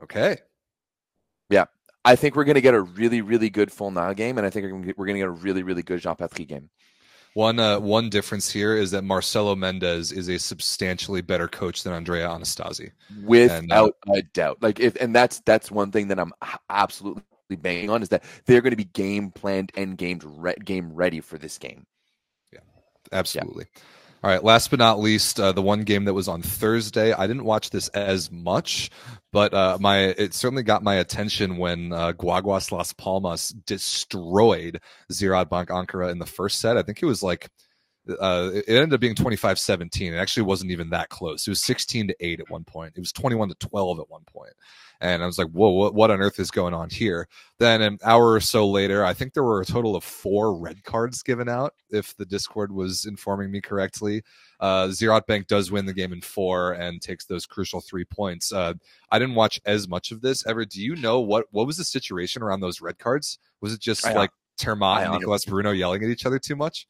Okay. Yeah. I think we're going to get a really, really good Fornal game, and I think we're going to get a really, really good Jean Patry game. One uh, one difference here is that Marcelo Mendez is a substantially better coach than Andrea Anastasi, without and, uh, a doubt. Like if and that's that's one thing that I'm absolutely banging on is that they're going to be game planned and game re- game ready for this game. Yeah, absolutely. Yeah. All right, last but not least, uh, the one game that was on Thursday. I didn't watch this as much, but uh, my it certainly got my attention when uh, Guaguas Las Palmas destroyed Ziraat Bank Ankara in the first set. I think it was like uh, it ended up being 25-17. It actually wasn't even that close. It was 16 to 8 at one point. It was 21 to 12 at one point. And I was like, whoa, what, what on earth is going on here? Then an hour or so later, I think there were a total of four red cards given out, if the Discord was informing me correctly. Uh, Bank does win the game in four and takes those crucial three points. Uh, I didn't watch as much of this. Ever, do you know what, what was the situation around those red cards? Was it just I, like ter Maat and Nicolas Bruno yelling at each other too much?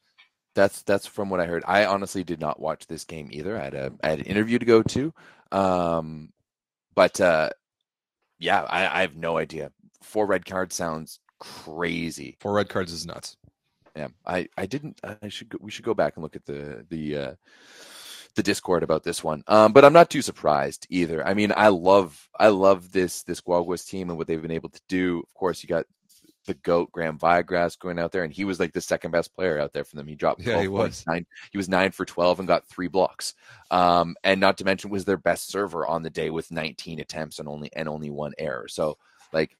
That's that's from what I heard. I honestly did not watch this game either. I had a I had an interview to go to, um, but uh, yeah, I, I have no idea. Four red cards sounds crazy. Four red cards is nuts. Yeah, I I didn't. I should go, we should go back and look at the the uh, the Discord about this one. Um, but I'm not too surprised either. I mean, I love I love this this Guaguas team and what they've been able to do. Of course, you got the goat Graham Vigrass going out there, and he was like the second best player out there for them. He dropped yeah, he was nine. He was nine for twelve and got three blocks. Um, and not to mention was their best server on the day with 19 attempts and only and only one error. So like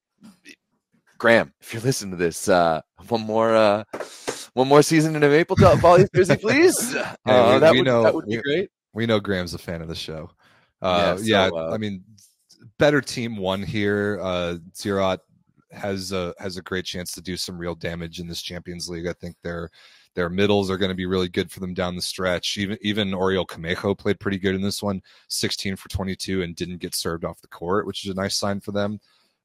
Graham, if you're listening to this, uh, one more uh, one more season in a Maple Top Volley jersey, please. uh, we, that, we would, know, that would be we, great. We know Graham's a fan of the show. Uh, yeah, so, yeah uh, I mean, better team won here. Uh, Ziraat has a has a great chance to do some real damage in this Champions League. I think their their middles are going to be really good for them down the stretch. Even even Oriol Camejo played pretty good in this one, 16 for 22 and didn't get served off the court, which is a nice sign for them.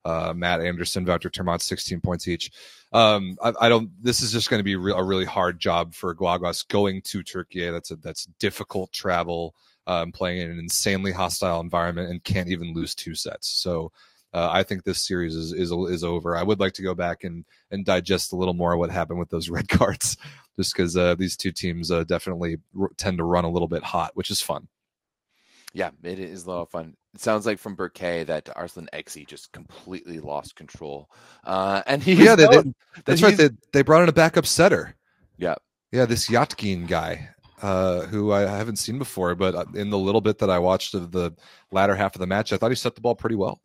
Uh, Matt Anderson, Wouter ter Maat, 16 points each. Um, I, I, don't. This is just going to be re- a really hard job for Guaguas going to Turkey. That's a that's difficult travel. um, playing in an insanely hostile environment and can't even lose two sets. So uh, I think this series is, is is over. I would like to go back and and digest a little more what happened with those red cards, just because uh, these two teams uh, definitely r- tend to run a little bit hot, which is fun. Yeah, it is a lot of fun. It sounds like from Berkay that Arslan Ekşi just completely lost control. Uh, and he yeah, they, they, that's right. They, they brought in a backup setter. Yeah, yeah, this Yatkin guy. Uh, who I haven't seen before, but uh, in the little bit that I watched of the latter half of the match, I thought he set the ball pretty well.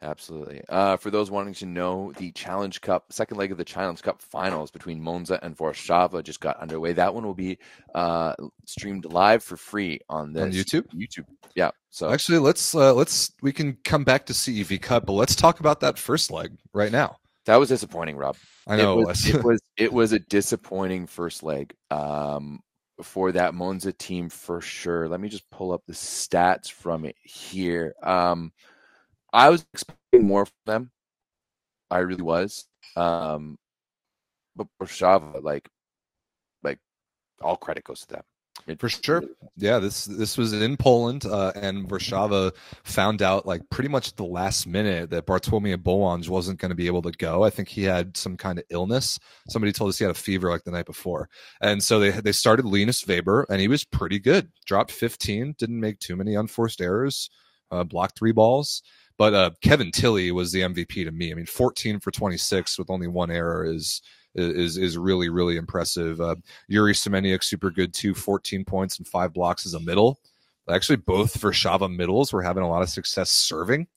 Absolutely. Uh, for those wanting to know, the Challenge Cup, second leg of the Challenge Cup finals between Monza and Warszawa just got underway. That one will be uh, streamed live for free on this on YouTube. YouTube. Yeah. So actually, let's uh, let's we can come back to CEV Cup, but let's talk about that first leg right now. That was disappointing, Rob. I know it was. it was, it was a disappointing first leg. Um, for that Monza team for sure. Let me just pull up the stats from it here. Um, I was expecting more from them. I really was. Um, but Warszawa, like, like all credit goes to them. It, For sure, yeah. This this was in Poland, uh, and Warszawa found out like pretty much the last minute that Bartłomiej Bołądź wasn't going to be able to go. I think he had some kind of illness. Somebody told us he had a fever like the night before, and so they they started Linus Weber, and he was pretty good. Dropped 15, didn't make too many unforced errors, uh, blocked three balls. But uh, Kevin Tillie was the MVP to me. I mean, 14 for 26 with only one error is is is really really impressive. Uh, Yuri Semeniuk super good too, 14 points and five blocks as a middle. Actually, both Warszawa middles were having a lot of success serving.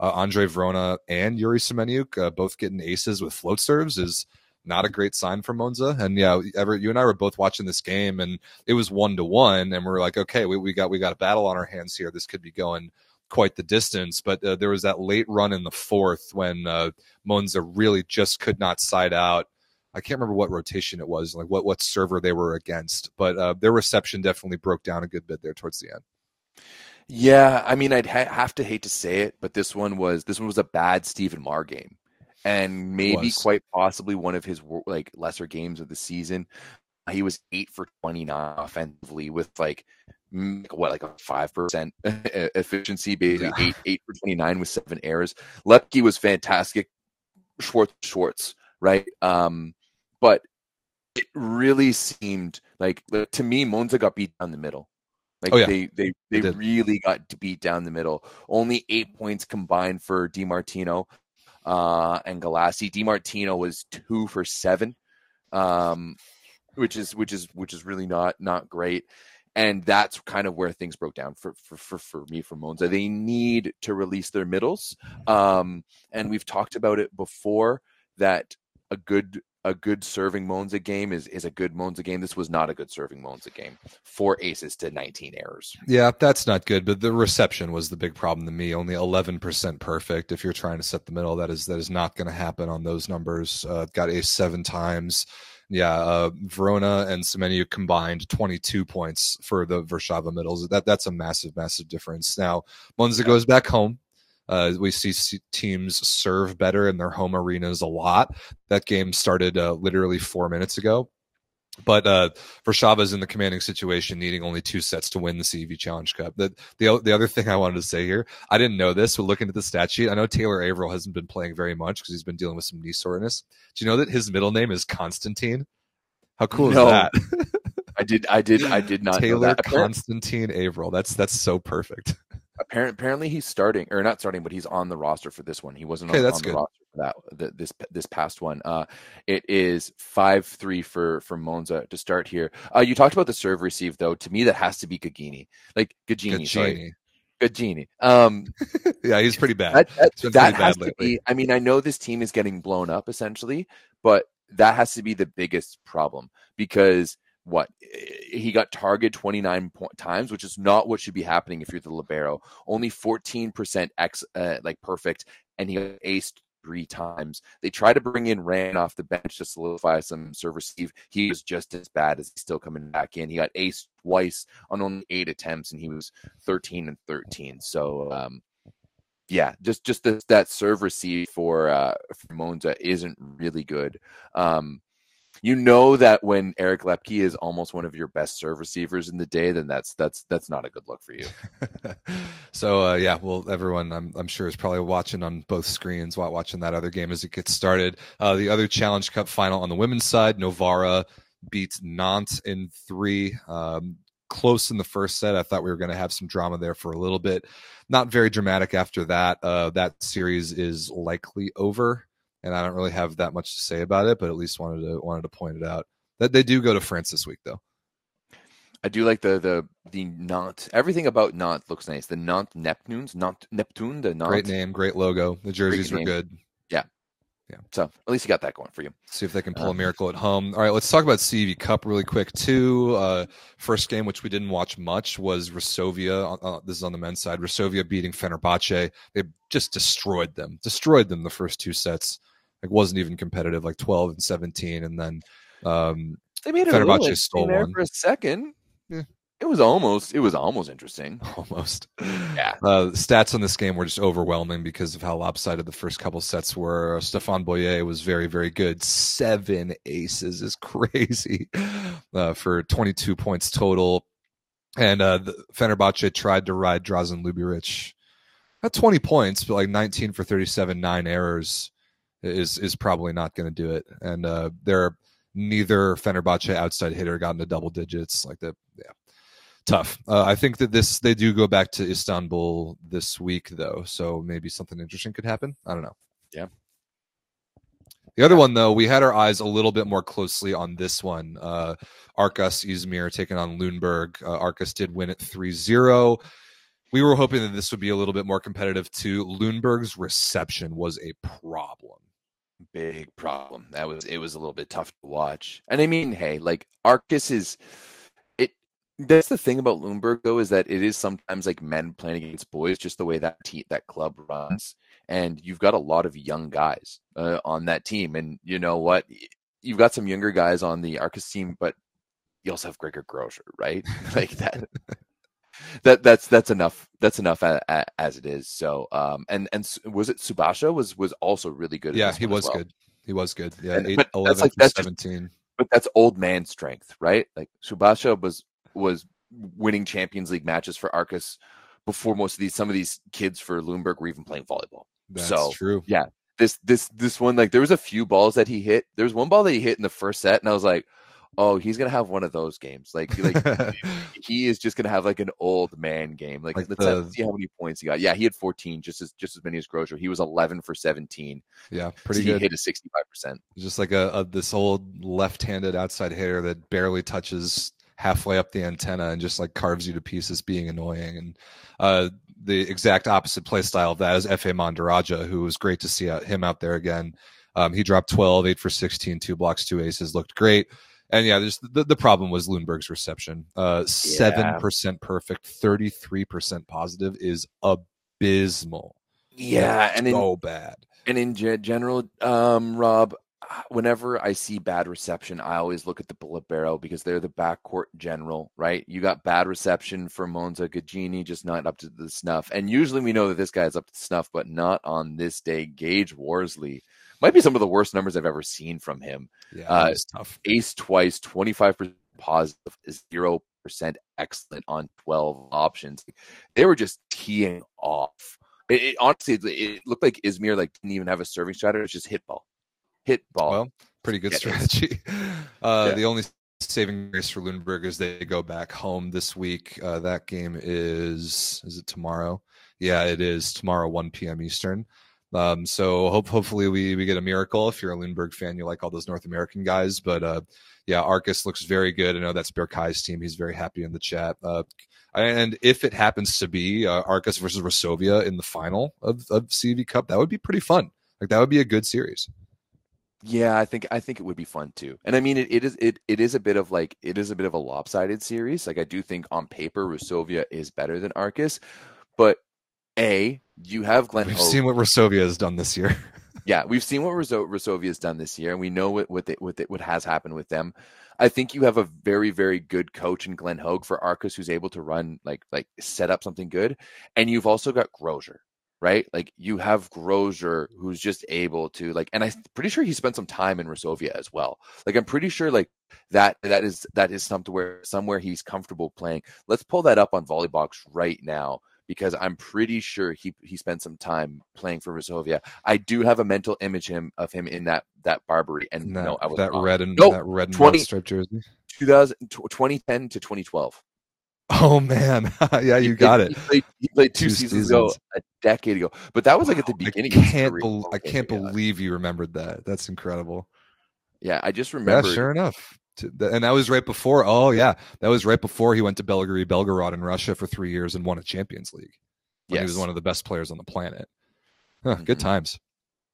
Uh, Andre Wrona and Yuri Semeniuk uh, both getting aces with float serves is not a great sign for Monza. And yeah, ever you and I were both watching this game, and it was one to one, and we are like, okay, we, we got we got a battle on our hands here. This could be going quite the distance. But uh, there was that late run in the fourth when uh, Monza really just could not side out. I can't remember what rotation it was, like what what server they were against, but uh, their reception definitely broke down a good bit there towards the end. Yeah, I mean, I'd ha- have to hate to say it, but this one was this one was a bad Stephen Maar game, and maybe quite possibly one of his like lesser games of the season. He was eight for twenty nine offensively with like what like a five percent efficiency, basically yeah. eight eight for twenty nine with seven errors. Loeppky was fantastic. Schwartz Schwartz, right? Um, but it really seemed like to me Monza got beat down the middle. Like oh, yeah. they they they, they really got beat down the middle. Only eight points combined for Dimartino uh, and Galassi. Dimartino was two for seven, um, which is which is which is really not not great and that's kind of where things broke down for for for, for me for Monza. They need to release their middles, um, and we've talked about it before that a good a good serving Monza game is is a good Monza game. This was not a good serving Monza game. Four aces to 19 errors. Yeah, that's not good. But the reception was the big problem to me. Only 11 percent perfect. If you're trying to set the middle, that is that is not going to happen on those numbers. Uh, got ace seven times yeah, uh, Wrona and Semeniuk combined 22 points for the Warszawa middles. That that's a massive, massive difference. Now Monza yeah. goes back home. Uh, we see teams serve better in their home arenas a lot. That game started uh, literally four minutes ago. But uh, is in the commanding situation, needing only two sets to win the CEV Challenge Cup. The, the the other thing I wanted to say here, I didn't know this, but looking at the stat sheet, I know Taylor Averill hasn't been playing very much because he's been dealing with some knee soreness. Do you know that his middle name is Constantine? How cool no. is that? I did, I did, I did not. Taylor Constantine Averill. That's that's so perfect. Apparently, apparently he's starting or not starting, but he's on the roster for this one. He wasn't okay, on, that's on the roster for that the, this this past one. Uh, it is five three for for Monza to start here. Uh, you talked about the serve receive though. To me, that has to be Gaggini, like Gaggini. Sorry. Gaggini. Um, yeah, he's pretty bad. That, that, that has to be. I mean, I know this team is getting blown up essentially, but that has to be the biggest problem because what he got targeted 29 times which is not what should be happening if you're the libero. Only 14% x uh, like perfect and he aced three times. They tried to bring in ran off the bench to solidify some serve receive he was just as bad as he's still coming back in. He got aced twice on only eight attempts and he was 13 and 13 so um yeah, just just the, that serve receive for uh, for Monza isn't really good. Um, you know that when Eric Loeppky is almost one of your best serve receivers in the day, then that's that's that's not a good look for you. so uh, yeah, well, everyone I'm I'm sure is probably watching on both screens, while watching that other game as it gets started. Uh, the other Challenge Cup final on the women's side, Novara beats Nantes in three. Um, close in the first set. I thought we were going to have some drama there for a little bit. Not very dramatic after that. Uh, that series is likely over and I don't really have that much to say about it, but at least wanted to wanted to point it out that they do go to France this week, though. I do like the the the Nantes. Everything about Nantes looks nice. The Nantes Neptunes, Nantes Neptune, the Nantes. Great name, great logo. The jerseys were good. Yeah, yeah. So at least you got that going for you. See if they can pull um, a miracle at home. All right, let's talk about CEV Cup really quick too. Uh, first game, which we didn't watch much, was Resovia. Uh, this is on the men's side. Resovia beating Fenerbahce. They just destroyed them. Destroyed them the first two sets like wasn't even competitive, like 12 and 17, and then um, they made it Fenerbahce stole there one for a second. Yeah. It was almost it was almost interesting. Almost. Yeah. Uh, stats on this game were just overwhelming because of how lopsided the first couple sets were. Stefan Boyer was very, very good. Seven aces is crazy uh, for 22 points total. And uh, the Fenerbahce tried to ride Drazen Luburic at 20 points, but like 19 for 37, nine errors is is probably not going to do it. And uh, there, neither Fenerbahce outside hitter got into double digits. Like that, yeah, tough. Uh, I think that this they do go back to Istanbul this week though, so maybe something interesting could happen. I don't know. Yeah. The other one, though, we had our eyes a little bit more closely on this one. Uh, Arkas Izmir taking on Lüneburg. Uh, Arkas did win at 3 0 we were hoping that this would be a little bit more competitive too. Lüneburg's reception was a problem big problem. That was it was a little bit tough to watch. And I mean, hey, like Arkas is it that's the thing about Lüneburg though, is that it is sometimes like men playing against boys, just the way that that club runs. And you've got a lot of young guys uh, on that team. And you know what? You've got some younger guys on the Arkas team, but you also have Georg Grozer, right? like that that that's that's enough. That's enough a, a, as it is. So, um, and and was it Subasha was was also really good. Yeah, he was well. good. He was good. Yeah, and, eight, but 11 that's like that's 17. Just, but that's old man strength, right? Like Subasha was was winning Champions League matches for Arkas before most of these some of these kids for Lüneburg were even playing volleyball. That's so, true. Yeah. This this this one like there was a few balls that he hit. There was one ball that he hit in the first set, and I was like, oh, he's gonna have one of those games. Like, like he is just gonna have like an old man game. Like, like let's, the, see how many points he got. Yeah, he had 14, just as just as many as Grozer. He was 11 for 17. Yeah, pretty so good. He hit a 65. percent Just like a, a this old left-handed outside hitter that barely touches halfway up the antenna and just like carves you to pieces, being annoying. And uh, the exact opposite play style of that is Fa Mandaraja, who was great to see him out there again. Um, he dropped 12, 8 for 16, two blocks, two aces, looked great. And yeah, there's the, the problem was Lüneburg's reception. Uh, seven percent perfect, thirty three percent positive is abysmal. Yeah, and so in, bad. And in general, um, Rob, whenever I see bad reception, I always look at the libero because they're the backcourt general, right? You got bad reception for Monza Gaggini, just not up to the snuff. And usually we know that this guy's up to snuff, but not on this day. Gage Worsley might be some of the worst numbers I've ever seen from him. Yeah, uh, tough. Ace twice, 25% positive, 0% excellent on 12 options. They were just teeing off. It, it honestly, it, it, looked like Izmir like didn't even have a serving strategy. It's just hit ball, hit ball. Well, pretty good strategy. Uh, yeah. The only saving grace for Lüneburg is they go back home this week. Uh, that game is is it tomorrow? Yeah, it is tomorrow, 1 p.m. Eastern. Um, so hope hopefully we we get a miracle. If you're a Lüneburg fan, you like all those North American guys. But uh, yeah, Arkas looks very good. I know that's Berkay's team. He's very happy in the chat. Uh, and if it happens to be uh, Arkas versus Resovia in the final of, of CEV Cup, that would be pretty fun. Like that would be a good series. Yeah, I think I think it would be fun too. And I mean it, it is it it is a bit of like it is a bit of a lopsided series. Like I do think on paper Resovia is better than Arkas, but a you have Glenn. We've Hoag. seen what Resovia has done this year. yeah, we've seen what Resovia has done this year, and we know what what, they, what, they, what has happened with them. I think you have a very very good coach in Glenn Hoag for Arkas, who's able to run like like set up something good, and you've also got Grozer, right? Like you have Grozer, who's just able to like, and I'm pretty sure he spent some time in Resovia as well. Like I'm pretty sure like that that is that is something where somewhere he's comfortable playing. Let's pull that up on Volleybox right now because I'm pretty sure he he spent some time playing for Resovia. I do have a mental image him of him in that that Barbary and that, no, I was that wrong. red and that red and 20 white striped jersey. 2000, 2010 to 2012. Oh man, yeah, He you played- it. He played, he played two, Two seasons, ago, a decade ago. But that was like at the Wow, beginning. I can't, bel I can't believe you remembered that. That's incredible. Yeah, I just remember. Yeah, sure enough. To- th- And that was right before. Oh yeah, that was right before he went to Belgrade, Belgorod in Russia for three years and won a Champions League. When He was one of the best players on the planet. Huh, Good Mhm. times.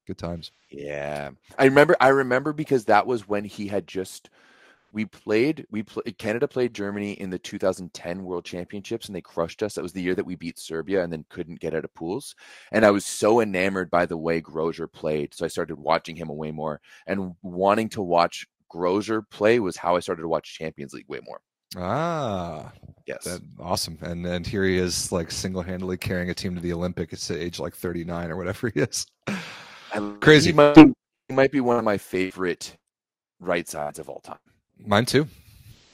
Good times. Yeah, I remember. I remember because that was when he had just. We played. We Canada played Germany in the 2010 World Championships, and they crushed us. That was the year that we beat Serbia, and then couldn't get out of pools. And I was so enamored by the way Grozer played, so I started watching him way more. And wanting to watch Grozer play was how I started to watch Champions League way more. Ah, Yes, that awesome. And and here he is, like single handedly carrying a team to the Olympics at age like 39 or whatever he is. I- Crazy. He might, he might be one of my favorite right sides of all time. Mine too.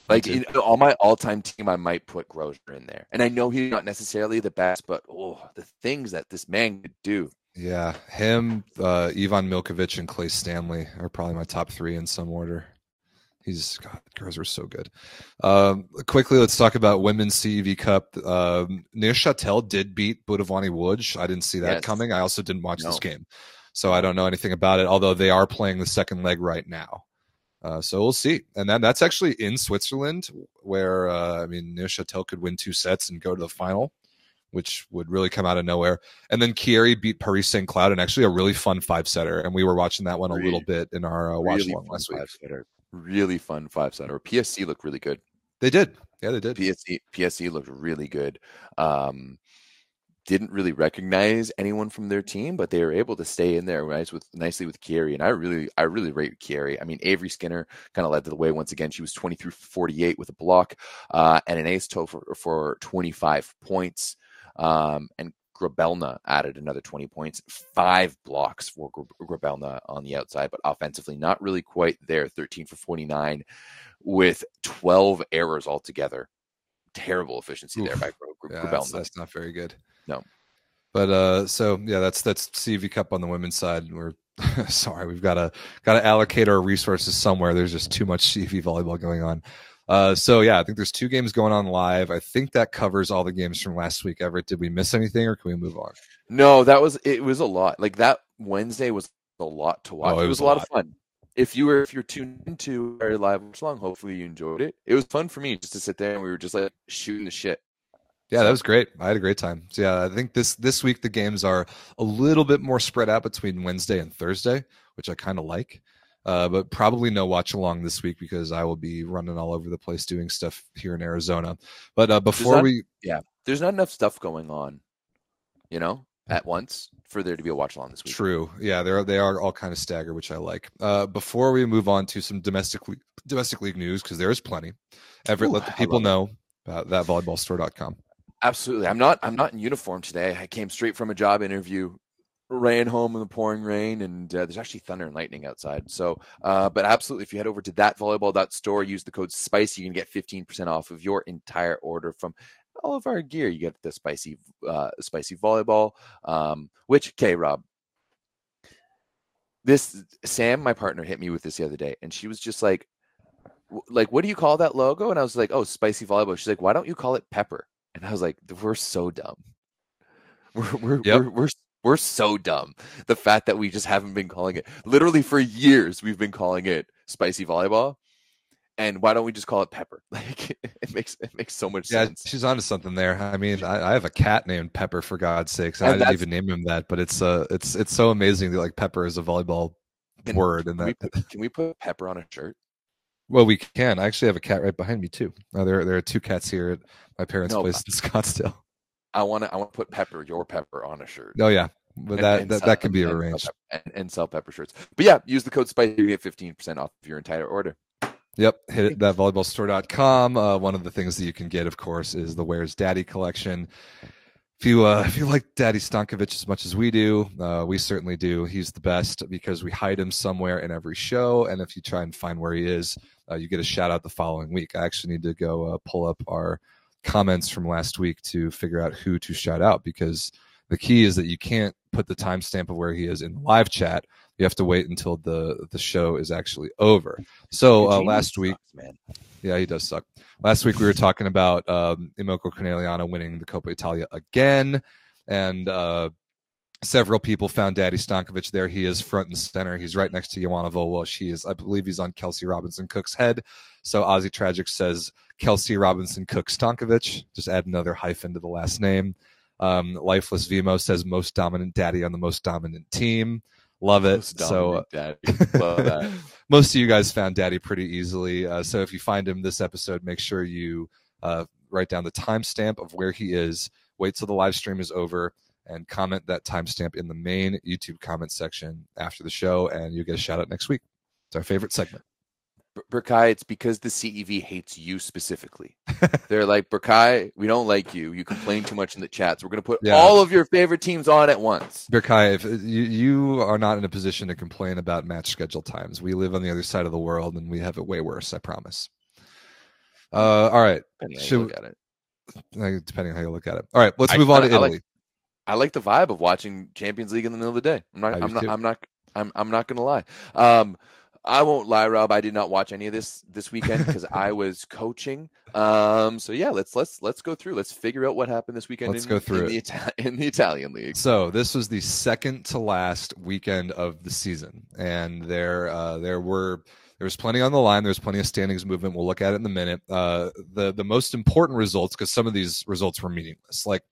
Like too. in on my all-time team, I might put Grozer in there, and I know he's not necessarily the best, but oh, the things that this man could do. Yeah, him, uh, Ivan Miljković, and Clay Stanley are probably my top three in some order. He's God, the girls are so good. Um, quickly, let's talk about women's CEV Cup. Um, Neuchâtel did beat Budowlani Łódź. I didn't see that Yes. coming. I also didn't watch this game, so I don't know anything about it. Although they are playing the second leg right now, uh, so we'll see. And then that's actually in Switzerland, where uh, I mean Neuchâtel could win two sets and go to the final, which would really come out of nowhere. And then Chieri beat Paris St. Cloud and actually a really fun five setter. And we were watching that one a little bit in our uh, watch really along last week. five-setter. Really fun five-setter. PSC looked really good. They did. Yeah, they did. PSC PSC looked really good. Um, didn't really recognize anyone from their team, but they were able to stay in there nice with nicely with Chieri. And I really, I really rate Chieri. I mean, Avery Skinner kind of led the way once again. She was 23 48 with a block uh, and an ace total for, for 25 points. Um, and Grobelna added another 20 points, five blocks for Gra- Grobelna on the outside, but offensively not really quite there. 13 for 49 with 12 errors altogether. Terrible efficiency there by Gra- Gra- Yeah, that's, Grobelna. that's not very good. No. But uh, so yeah, that's that's CV Cup on the women's side. We're sorry, we've got to got to allocate our resources somewhere. There's just too much CV volleyball going on. Uh, so yeah, I think there's two games going on live. I think that covers all the games from last week. Everett, did we miss anything, or can we move on? No, that was it. Was a lot. Like that Wednesday was a lot to watch. Oh, it it, was was a a lot, lot. of fun. If you were if you're tuned into our live watch long, hopefully you enjoyed it. It was fun for me just to sit there and we were just like shooting the shit. Yeah, that was great. I had a great time. So yeah, I think this this week the games are a little bit more spread out between Wednesday and Thursday, which I kind of like. Uh, but probably no watch along this week because I will be running all over the place doing stuff here in Arizona. But uh, before not- we yeah, There's not enough stuff going on, you know, at once for there to be a watch along this week. True. Yeah, they're they are all kind of staggered, which I like. Uh, before we move on to some domestic league, domestic league news, because there is plenty. Everett, Ooh, let the people know about that volleyballstore.com. Absolutely. I'm not I'm not in uniform today. I came straight from a job interview, ran home in the pouring rain, and uh, there's actually thunder and lightning outside. So, uh, but absolutely, if you head over to that thatvolleyball.store, use the code SPICY, you can get 15% off of your entire order from all of our gear. You get the spicy uh, spicy volleyball, um, which okay, Rob. This Sam, my partner, hit me with this the other day, and she was just like, like, what do you call that logo? And I was like, oh, spicy volleyball. She's like, why don't you call it pepper? And I was like, we're so dumb. We're we're Yep. we're, we're we're so dumb. The fact that we just haven't been calling it literally for years, we've been calling it spicy volleyball. And why don't we just call it pepper? Like it makes it makes so much sense. Yeah, sense. she's onto something there. I mean, I, I have a cat named Pepper for God's sakes. and And I didn't even name him that, but it's uh, it's it's so amazing that like Pepper is a volleyball Can- word, and Can we, that put, can we put pepper on a shirt? well, we can. I actually have a cat right behind me too. Uh, there there are two cats here at my parents' No, place in Scottsdale. I want to I want to put pepper, your pepper, on a shirt. Oh yeah, but And- that and that, that can be arranged. and, and sell pepper shirts. But yeah, use the code SPICY to get fifteen percent off of your entire order. Yep, hit it, that volleyballstore.com. Uh, one of the things that you can get, of course, is the Where's Daddy collection. if you uh, if you like Daddy Stankovic as much as we do, uh, we certainly do. He's the best because we hide him somewhere in every show, and if you try and find where he is, uh, you get a shout out the following week. I actually need to go uh, pull up our comments from last week to figure out who to shout out because the key is that you can't put the timestamp of where he is in the live chat. You have to wait until the the show is actually over. So uh, last week, man. Yeah, he does suck. Last week we were talking about um, Imoco Conegliano winning the Coppa Italia again, and uh, several people found Daddy Stankovic there. He is front and center. He's right next to Joanna Wołosz. She is, I believe, he's on Kelsey Robinson Cook's head. So Ozzy Tragic says Kelsey Robinson Cook Stankovic. Just add another hyphen to the last name. Um, Lifeless Vimo says most dominant daddy on the most dominant team. Love it. So Daddy. Love that. most of you guys found Daddy pretty easily. Uh, so if you find him this episode, make sure you uh, write down the timestamp of where he is. Wait till the live stream is over and comment that timestamp in the main YouTube comment section after the show, and you get a shout out next week. It's our favorite segment. Berkay, it's because the CEV hates you specifically. They're like, Berkay, we don't like you. You complain too much in the chats. We're going to put yeah. all of your favorite teams on at once. Berkay, if uh, you, you are not in a position to complain about match schedule times. We live on the other side of the world and we have it way worse, I promise. Uh, all right. Depending Should, look at it. Depending on how you look at it. All right, let's I, move on I, to Italy. I like, I like, the vibe of watching Champions League in the middle of the day. I'm not, I'm not, I'm not, I'm, I'm not going to lie. Um, I won't lie, Rob. I did not watch any of this this weekend because I was coaching. Um, so yeah, let's let's let's go through. Let's figure out what happened this weekend. Let's in, go through in the, in the Italian league. So this was the second to last weekend of the season, and there uh, there were there was plenty on the line. There's plenty of standings movement. We'll look at it in a minute. Uh, the the most important results because some of these results were meaningless, like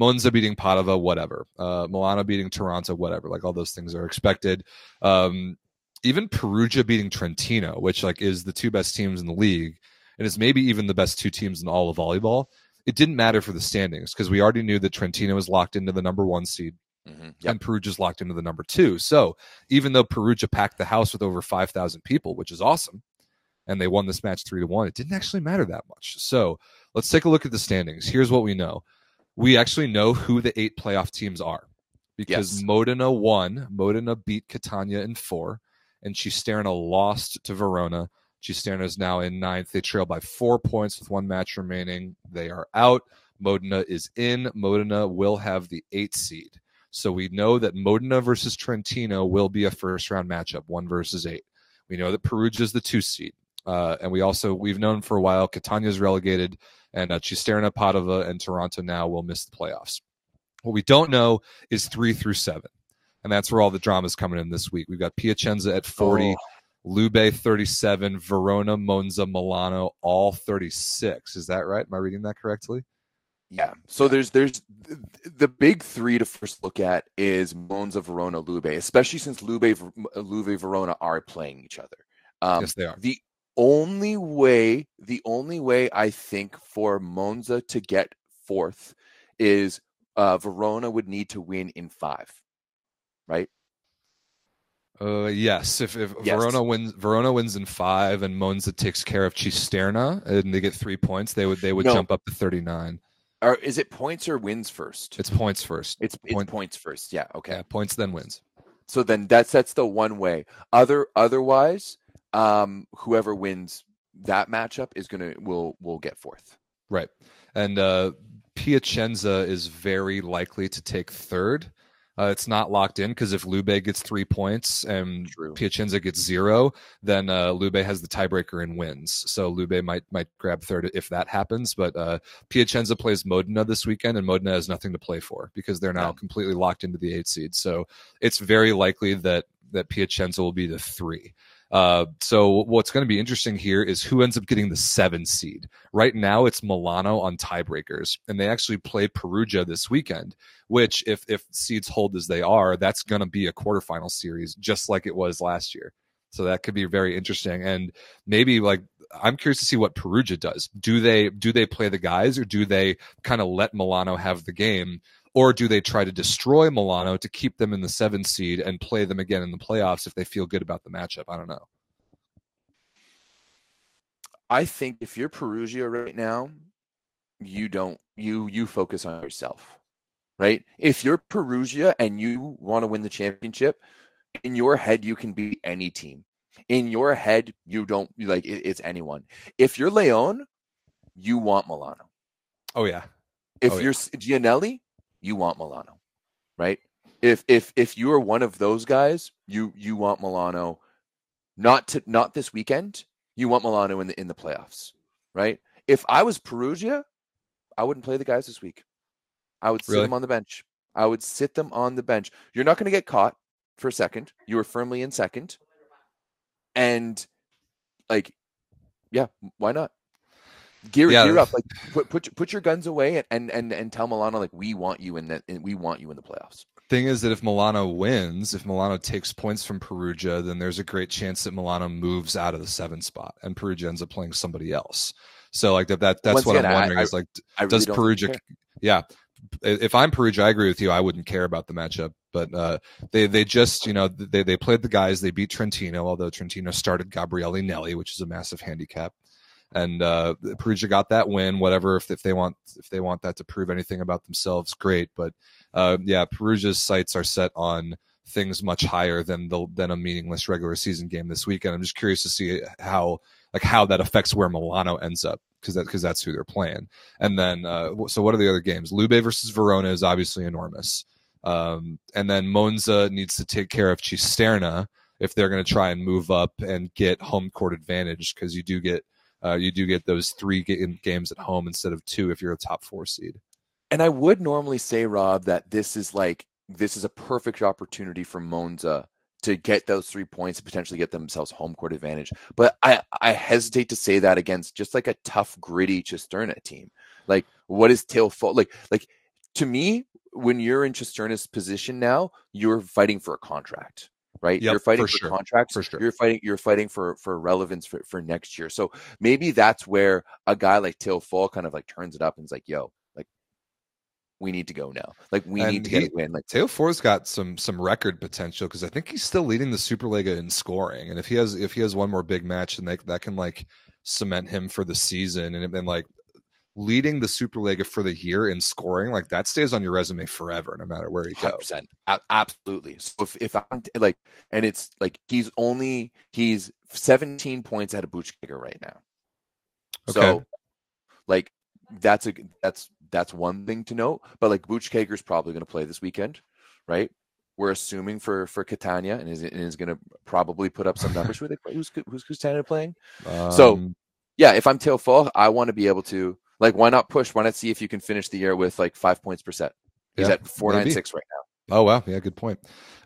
Monza beating Padova, whatever. Uh, Milano beating Taranto, whatever. Like all those things are expected. Um, even Perugia beating Trentino, which like is the two best teams in the league, and is maybe even the best two teams in all of volleyball. It didn't matter for the standings because we already knew that Trentino was locked into the number one seed. Mm-hmm. Yep. And Perugia's locked into the number two. So even though Perugia packed the house with over 5,000 people, which is awesome, and they won this match three to one, it didn't actually matter that much. So let's take a look at the standings. Here's what we know we actually know who the eight playoff teams are because yes. Modena won. Modena beat Catania in four and Cisterna lost to Verona. Cisterna is now in ninth. They trail by four points with one match remaining. They are out. Modena is in. Modena will have the eight seed. So we know that Modena versus Trentino will be a first round matchup, one versus eight. We know that Perugia is the two seed. Uh, and we also, we've known for a while, Catania is relegated, and uh, Cisterna, Padova, and Taranto now will miss the playoffs. What we don't know is three through seven and that's where all the drama is coming in this week. We've got Piacenza at 40, oh. Lube 37, Verona, Monza, Milano, all 36. Is that right? Am I reading that correctly? Yeah. So there's there's the big three to first look at is Monza, Verona, Lube, especially since Lube, Lube, Verona are playing each other. Um, yes, they are. The only way, the only way I think for Monza to get fourth is uh, Verona would need to win in five right? Uh, yes. If, if yes. Verona wins, Verona wins in five, and Monza takes care of Cisterna, and they get three points, they would they would no. jump up to thirty nine. Or is it points or wins first? It's points first. It's, Point, it's points first. Yeah. Okay. Yeah, points then wins. So then that's that's the one way. Other otherwise, um, whoever wins that matchup is gonna will will get fourth. Right. And uh, Piacenza is very likely to take third. Uh, it's not locked in because if Lube gets three points and True. Piacenza gets zero, then uh, Lube has the tiebreaker and wins. So Lube might might grab third if that happens. But uh, Piacenza plays Modena this weekend, and Modena has nothing to play for because they're now yeah. completely locked into the eight seed. So it's very likely that that Piacenza will be the three. Uh, so what's going to be interesting here is who ends up getting the seven seed. Right now, it's Milano on tiebreakers, and they actually play Perugia this weekend. Which, if if seeds hold as they are, that's going to be a quarterfinal series, just like it was last year. So that could be very interesting, and maybe like I'm curious to see what Perugia does. Do they do they play the guys, or do they kind of let Milano have the game? Or do they try to destroy Milano to keep them in the seven seed and play them again in the playoffs if they feel good about the matchup? I don't know. I think if you're Perugia right now, you don't you you focus on yourself. right? If you're Perugia and you want to win the championship, in your head you can beat any team. In your head, you don't like it, it's anyone. If you're Leon, you want Milano. Oh yeah. If Oh, you're S- Giannelli, you want Milano, right? If if if you are one of those guys, you you want Milano, not to not this weekend. You want Milano in the in the playoffs, right? If I was Perugia, I wouldn't play the guys this week. I would sit Really? them on the bench. I would sit them on the bench. You're not going to get caught for a second. You were firmly in second, and like, yeah, why not? Gear, Yeah. gear up, like put put put your guns away and and and, and tell Milano like we want you in the in, we want you in the playoffs. Thing is that if Milano wins, if Milano takes points from Perugia, then there's a great chance that Milano moves out of the seven spot and Perugia ends up playing somebody else. So like that, that that's Once what again, I'm wondering I- is like, I really does don't Perugia? Yeah, if I'm Perugia, I agree with you. I wouldn't care about the matchup, but uh, they they just you know they they played the guys. They beat Trentino, although Trentino started Gabriele Nelli, which is a massive handicap. And uh, Perugia got that win. Whatever, if, if they want if they want that to prove anything about themselves, great. But uh, yeah, Perugia's sights are set on things much higher than the than a meaningless regular season game this weekend. I'm just curious to see how like how that affects where Milano ends up because that because that's who they're playing. And then uh, so what are the other games? Lube versus Verona is obviously enormous. Um, and then Monza needs to take care of Cisterna if they're going to try and move up and get home court advantage because you do get uh, you do get those three ga- games at home instead of two if you're a top four seed. And I would normally say, Rob, that this is like this is a perfect opportunity for Monza to get those three points and potentially get themselves home court advantage. But I, I hesitate to say that against just like a tough, gritty Cisterna team. Like, what is Theo Faure? Like, like to me, when you're in Cisterna's position now, you're fighting for a contract, right? Yep, you're fighting for for, sure, contracts. for sure. You're fighting. You're fighting for for relevance for, for next year. So maybe that's where a guy like Theo Faure kind of like turns it up and is like, "Yo, like, we need to go now. Like, we And need to get he- a win. Like, Theo Faure's got some some record potential because I think he's still leading the Superliga in scoring, and if he has if he has one more big match, and they, that can like cement him for the season, and then like leading the Superliga for the year in scoring, like that stays on your resume forever, no matter where you go. hundred percent, absolutely. So if if I'm like, and it's like he's only he's 17 points out of Buchegger right now. Okay. So, like, that's a that's that's one thing to note. But like, Buchegger's probably going to play this weekend, right? We're assuming for for Catania, and is and is going to probably put up some numbers. Who they play? Who's who's Catania playing? So, Um, yeah, if I'm Theo Faure, I want to be able to like why not push? Why not see if you can finish the year with like five points per set? He's Yeah, at four nine six right now. Oh wow, yeah, good point.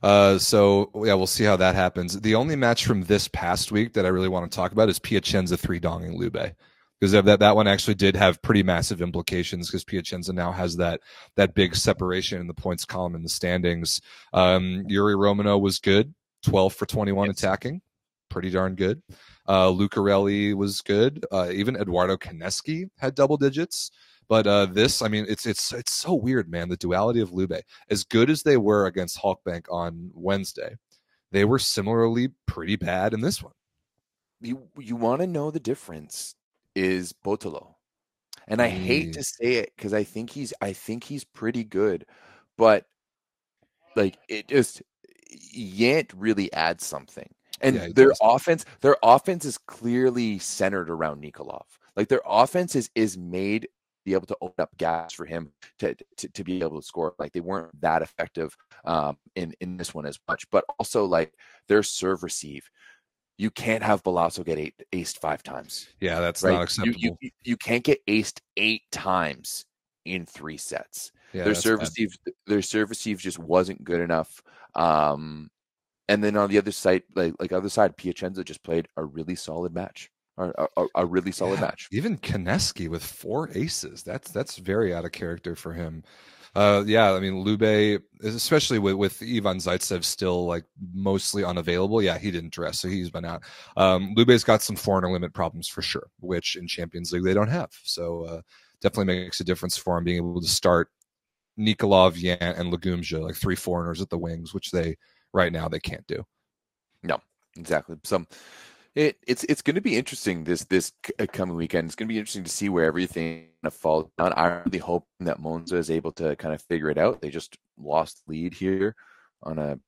Uh, so yeah, we'll see how that happens. The only match from this past week that I really want to talk about is Piacenza three donging Lube because that that one actually did have pretty massive implications because Piacenza now has that that big separation in the points column in the standings. Um, Yuri Romano was good, twelve for twenty one Yes. attacking, pretty darn good. Uh, Lucarelli was good. Uh, even Edoardo Caneschi had double digits. But uh, this, I mean, it's it's it's so weird, man. The duality of Lube, as good as they were against Halkbank on Wednesday, they were similarly pretty bad in this one. You you want to know the difference is Bottolo. And I hate Mm. to say it because I think he's I think he's pretty good, but like it just Yant really adds something. And Yeah, their offense, their offense is clearly centered around Nikolov. Like their offense is is made to be able to open up gaps for him to, to to be able to score. Like they weren't that effective um, in in this one as much, but also like their serve receive. You can't have Balaso get eight, aced five times Yeah, that's right? not acceptable. You, you, you can't get aced eight times in three sets. yeah, their serve bad. receive, their serve receive just wasn't good enough. Um, and then on the other side, like like other side, Piacenza just played a really solid match, a, a, a really solid Yeah, match. Even Caneschi with four aces. That's that's very out of character for him. Uh, yeah, I mean Lube, especially with with Ivan Zaitsev still like mostly unavailable. Yeah, he didn't dress, so he's been out. Um, Lube's got some foreigner limit problems for sure, which in Champions League they don't have. So uh, definitely makes a difference for him being able to start Nikolov, Yan, and Lagumdzija, like three foreigners at the wings, which they right now they can't do. No, exactly. So It it's it's going to be interesting this this uh, coming weekend. It's going to be interesting to see where everything kind of falls down. I'm really hope that Monza is able to kind of figure it out. They just lost lead here on a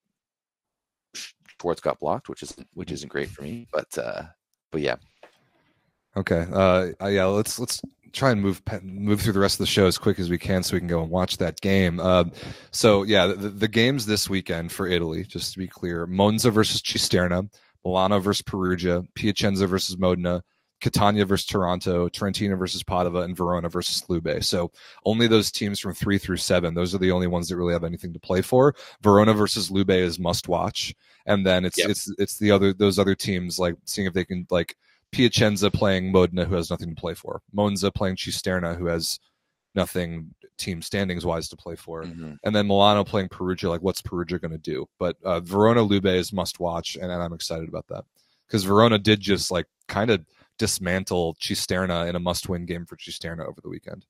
Szwarc got blocked, which isn't which isn't great for me. But uh, but yeah. Okay. Uh, yeah. Let's let's try and move move through the rest of the show as quick as we can, so we can go and watch that game. Uh, so yeah, the, the games this weekend for Italy, just to be clear: Monza versus Cisterna, Milano versus Perugia, Piacenza versus Modena, Catania versus Taranto, Trentino versus Padova, and Verona versus Lube. So only those teams from three through seven, those are the only ones that really have anything to play for. Verona versus Lube is must watch. And then it's yep. it's it's the other those other teams like seeing if they can like Piacenza playing Modena who has nothing to play for. Monza playing Cisterna who has nothing team standings wise to play for. Mm-hmm. And then Milano playing Perugia, like what's Perugia going to do? But uh, Verona Lube is must watch, and, and I'm excited about that because Verona did just like kind of dismantle Cisterna in a must win game for Cisterna over the weekend.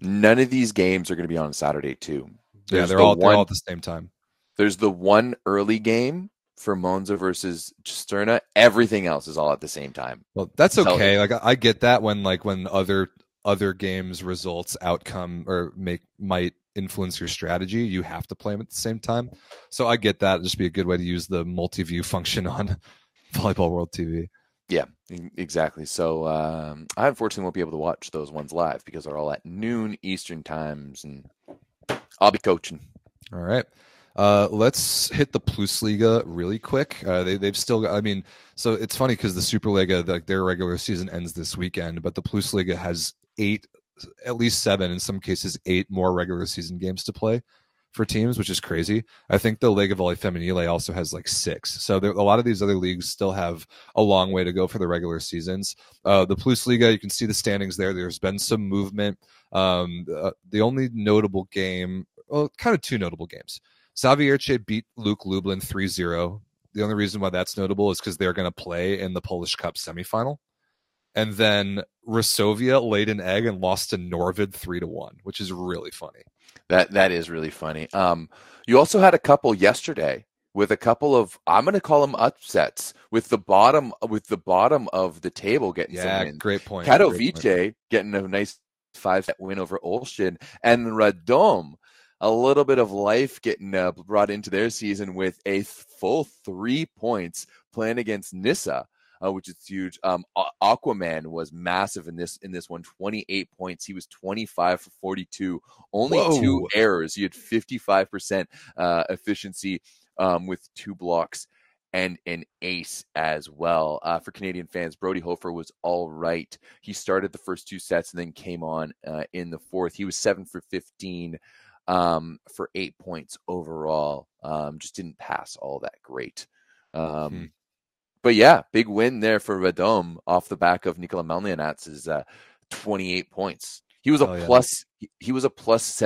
None of these games are going to be on Saturday too. There's yeah, they're the all one, they're all at the same time. There's the one early game for Monza versus Cisterna. Everything else is all at the same time. Well, that's okay. Like I get that when like when other other games results outcome or make might influence your strategy you have to play them at the same time so i get that It'd just be a good way to use the multi-view function on volleyball world tv yeah exactly so um, i unfortunately won't be able to watch those ones live because they're all at noon eastern times and i'll be coaching all right uh, let's hit the Plusliga really quick. Uh, they, they've still got, I mean, so it's funny because the Superliga, the, their regular season ends this weekend, but the Plusliga has eight, at least seven, in some cases, eight more regular season games to play for teams, which is crazy. I think the Lega Volley Femminile also has like six. So there, a lot of these other leagues still have a long way to go for the regular seasons. Uh, the Plusliga, you can see the standings there. There's been some movement. Um, uh, the only notable game, well, kind of two notable games. Zawiercie beat Luke Lublin 3 0. The only reason why that's notable is because they're going to play in the Polish Cup semifinal and then Resovia laid an egg and lost to Norwid three to one, which is really funny. That that is really funny. Um, you also had a couple yesterday with a couple of I'm going to call them upsets with the bottom with the bottom of the table getting yeah, some wins. great point. Katowice great point. getting a nice five set win over Olsztyn and Radom a little bit of life getting uh, brought into their season with a full three points playing against Nysa. uh, which is huge. Um, Aquaman was massive in this in this one, 28 points. He was 25 for 42, only Whoa. two errors. He had 55 percent uh, efficiency um, with two blocks and an ace as well. Uh, for Canadian fans, Brodie Hofer was all right. He started the first two sets and then came on uh, in the fourth. He was seven for 15 um, for eight points overall. Um, just didn't pass all that great. Um, hmm but yeah, big win there for Radom off the back of Nikola Melnianatz's uh, 28 points. He was a oh, plus, yeah. he, he, was a plus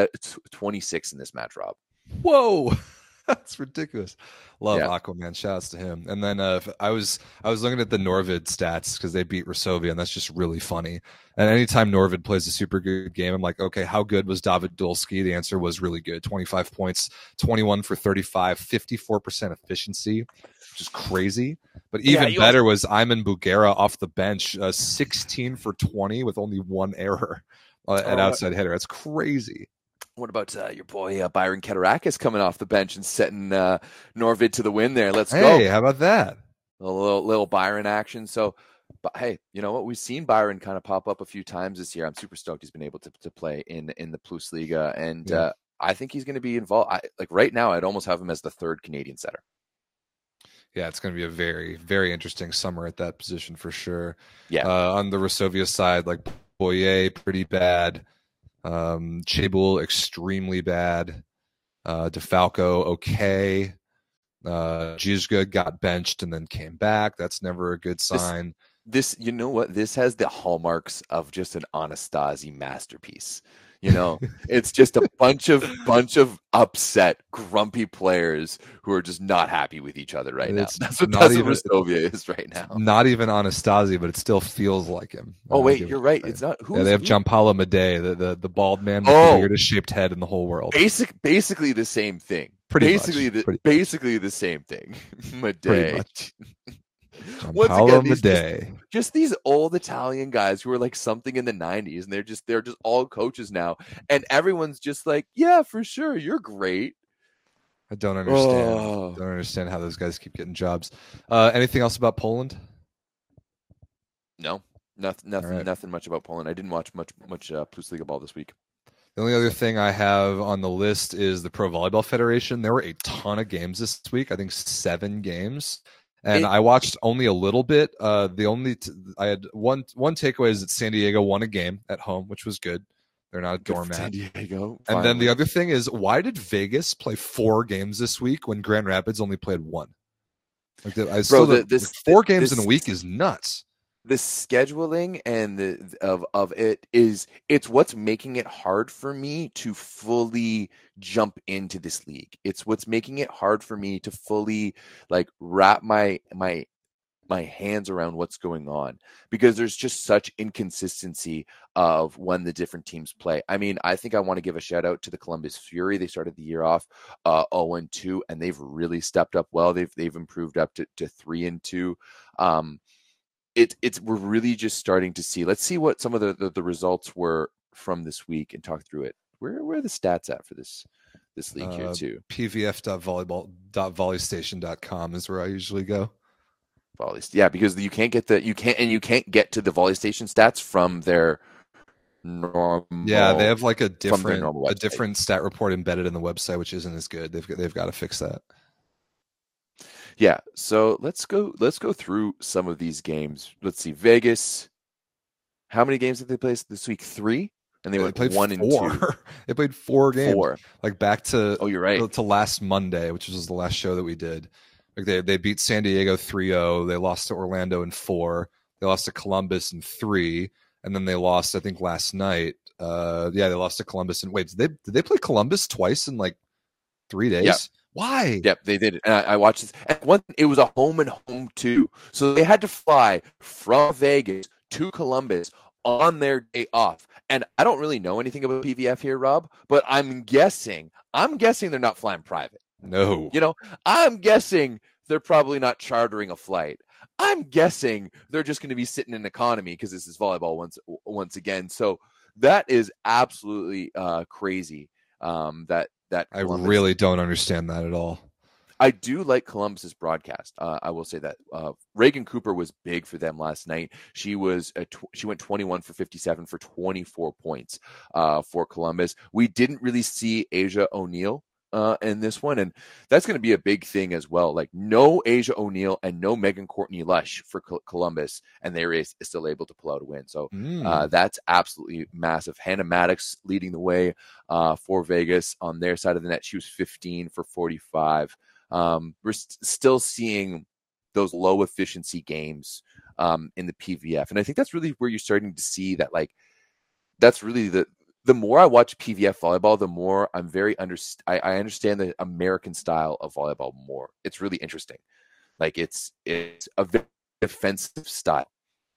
26 in this match, Rob. Whoa. That's ridiculous. Love yeah. Aquaman. Shouts to him. And then uh, I was I was looking at the Norwid stats because they beat Resovia, and that's just really funny. And anytime Norwid plays a super good game, I'm like, okay, how good was David Dulski? The answer was really good. 25 points, 21 for 35, 54% efficiency which is crazy. But even yeah, better was Iman Bugera off the bench, uh, 16 for 20 with only one error uh, at oh, outside hitter. That's crazy. What about uh, your boy uh, Byron Keturakis coming off the bench and setting uh, Norwid to the win there? Let's hey, go. Hey, how about that? A little, little Byron action. So, but hey, you know what? We've seen Byron kind of pop up a few times this year. I'm super stoked he's been able to, to play in in the Plus Liga, and yeah. uh, I think he's going to be involved. I, like right now, I'd almost have him as the third Canadian setter yeah, it's going to be a very, very interesting summer at that position for sure. Yeah. Uh, on the Resovia side, like Boyer, pretty bad. Um, Čebulj, extremely bad. Uh, DeFalco, okay. Uh, Drzyzga got benched and then came back. That's never a good sign. This, this, you know what? This has the hallmarks of just an Anastasi masterpiece. You know, it's just a bunch of bunch of upset, grumpy players who are just not happy with each other right it's now. That's what, not that's even, what is right now. Not even Anastasi, but it still feels like him. Oh wait, you're right. It's not. Who yeah, they have Giampaolo Medei, the, the the bald man with oh, the weirdest shaped head in the whole world. Basic, basically the same thing. Pretty basically much. the Pretty basically the same thing. Once again, these, just, just these old Italian guys who were like something in the '90s, and they're just they're just all coaches now, and everyone's just like, yeah, for sure, you're great. I don't understand. Oh. Don't understand how those guys keep getting jobs. Uh, anything else about Poland? No, nothing, nothing, right. nothing much about Poland. I didn't watch much much uh, Bundesliga ball this week. The only other thing I have on the list is the Pro Volleyball Federation. There were a ton of games this week. I think seven games, and It- I watched only a little bit. Uh, the only t- I had one one takeaway is that San Diego won a game at home, which was good. They're not a for San doormat. Diego. And then the other thing is, why did Vegas play four games this week when Grand Rapids only played one? Like, the- I still the- this- four games this- in a week is nuts. The scheduling and the of of it is it's what's making it hard for me to fully jump into this league. It's what's making it hard for me to fully like wrap my my my hands around what's going on because there's just such inconsistency of when the different teams play. I mean, I think I want to give a shout out to the Columbus Fury. They started the year off uh 0 and 2 and they've really stepped up well. They've they've improved up to, to 3 and 2. Um it it's we're really just starting to see. Let's see what some of the, the, the results were from this week and talk through it. Where where are the stats at for this this league here Uh, too? pvf.volleyball.volleystation.com is where I usually go. Volley, yeah, because you can't get the you can't and you can't get to the volley station stats from their normal. Yeah, they have like a different a different stat report embedded in the website, which isn't as good. They've got, they've got to fix that. Yeah, so let's go let's go through some of these games. Let's see, Vegas. How many games did they play this week? Three, and they, They went played one and four. two. they played four games, Four. like back to Oh, you're right. to last Monday, which was the last show that we did. Like they they beat San Diego 3-0. They lost to Orlando in four. They lost to Columbus in three, and then they lost. I think last night. Uh, yeah, they lost to Columbus. And wait, did they did they play Columbus twice in like three days? Yeah. Why? Yep, they did. And I, I watched this. And one, it was a home and home too. So they had to fly from Vegas to Columbus on their day off. And I don't really know anything about PVF here, Rob, but I'm guessing, I'm guessing they're not flying private. No. You know, I'm guessing they're probably not chartering a flight. I'm guessing they're just going to be sitting in economy because this is volleyball once once again. So that is absolutely uh, crazy. Um, that that I really don't understand that at all. I do like Columbus's broadcast. Uh, I will say that uh, Reagan Cooper was big for them last night. She was tw- she went 21 for 57 for 24 points uh, for Columbus. We didn't really see Asia O'Neal uh, in this one, and that's going to be a big thing as well. Like no Asia O'Neal and no Megan Courtney Lush for Col- Columbus, and they were still able to pull out a win. So Mm. uh, that's absolutely massive. Hannah Maddox leading the way uh, for Vegas on their side of the net. She was 15 for 45. Um, we're st- still seeing those low efficiency games um, in the PVF, and I think that's really where you're starting to see that. Like, that's really the the more I watch PVF volleyball, the more I'm very under I, I understand the American style of volleyball more. It's really interesting. Like it's it's a very defensive style.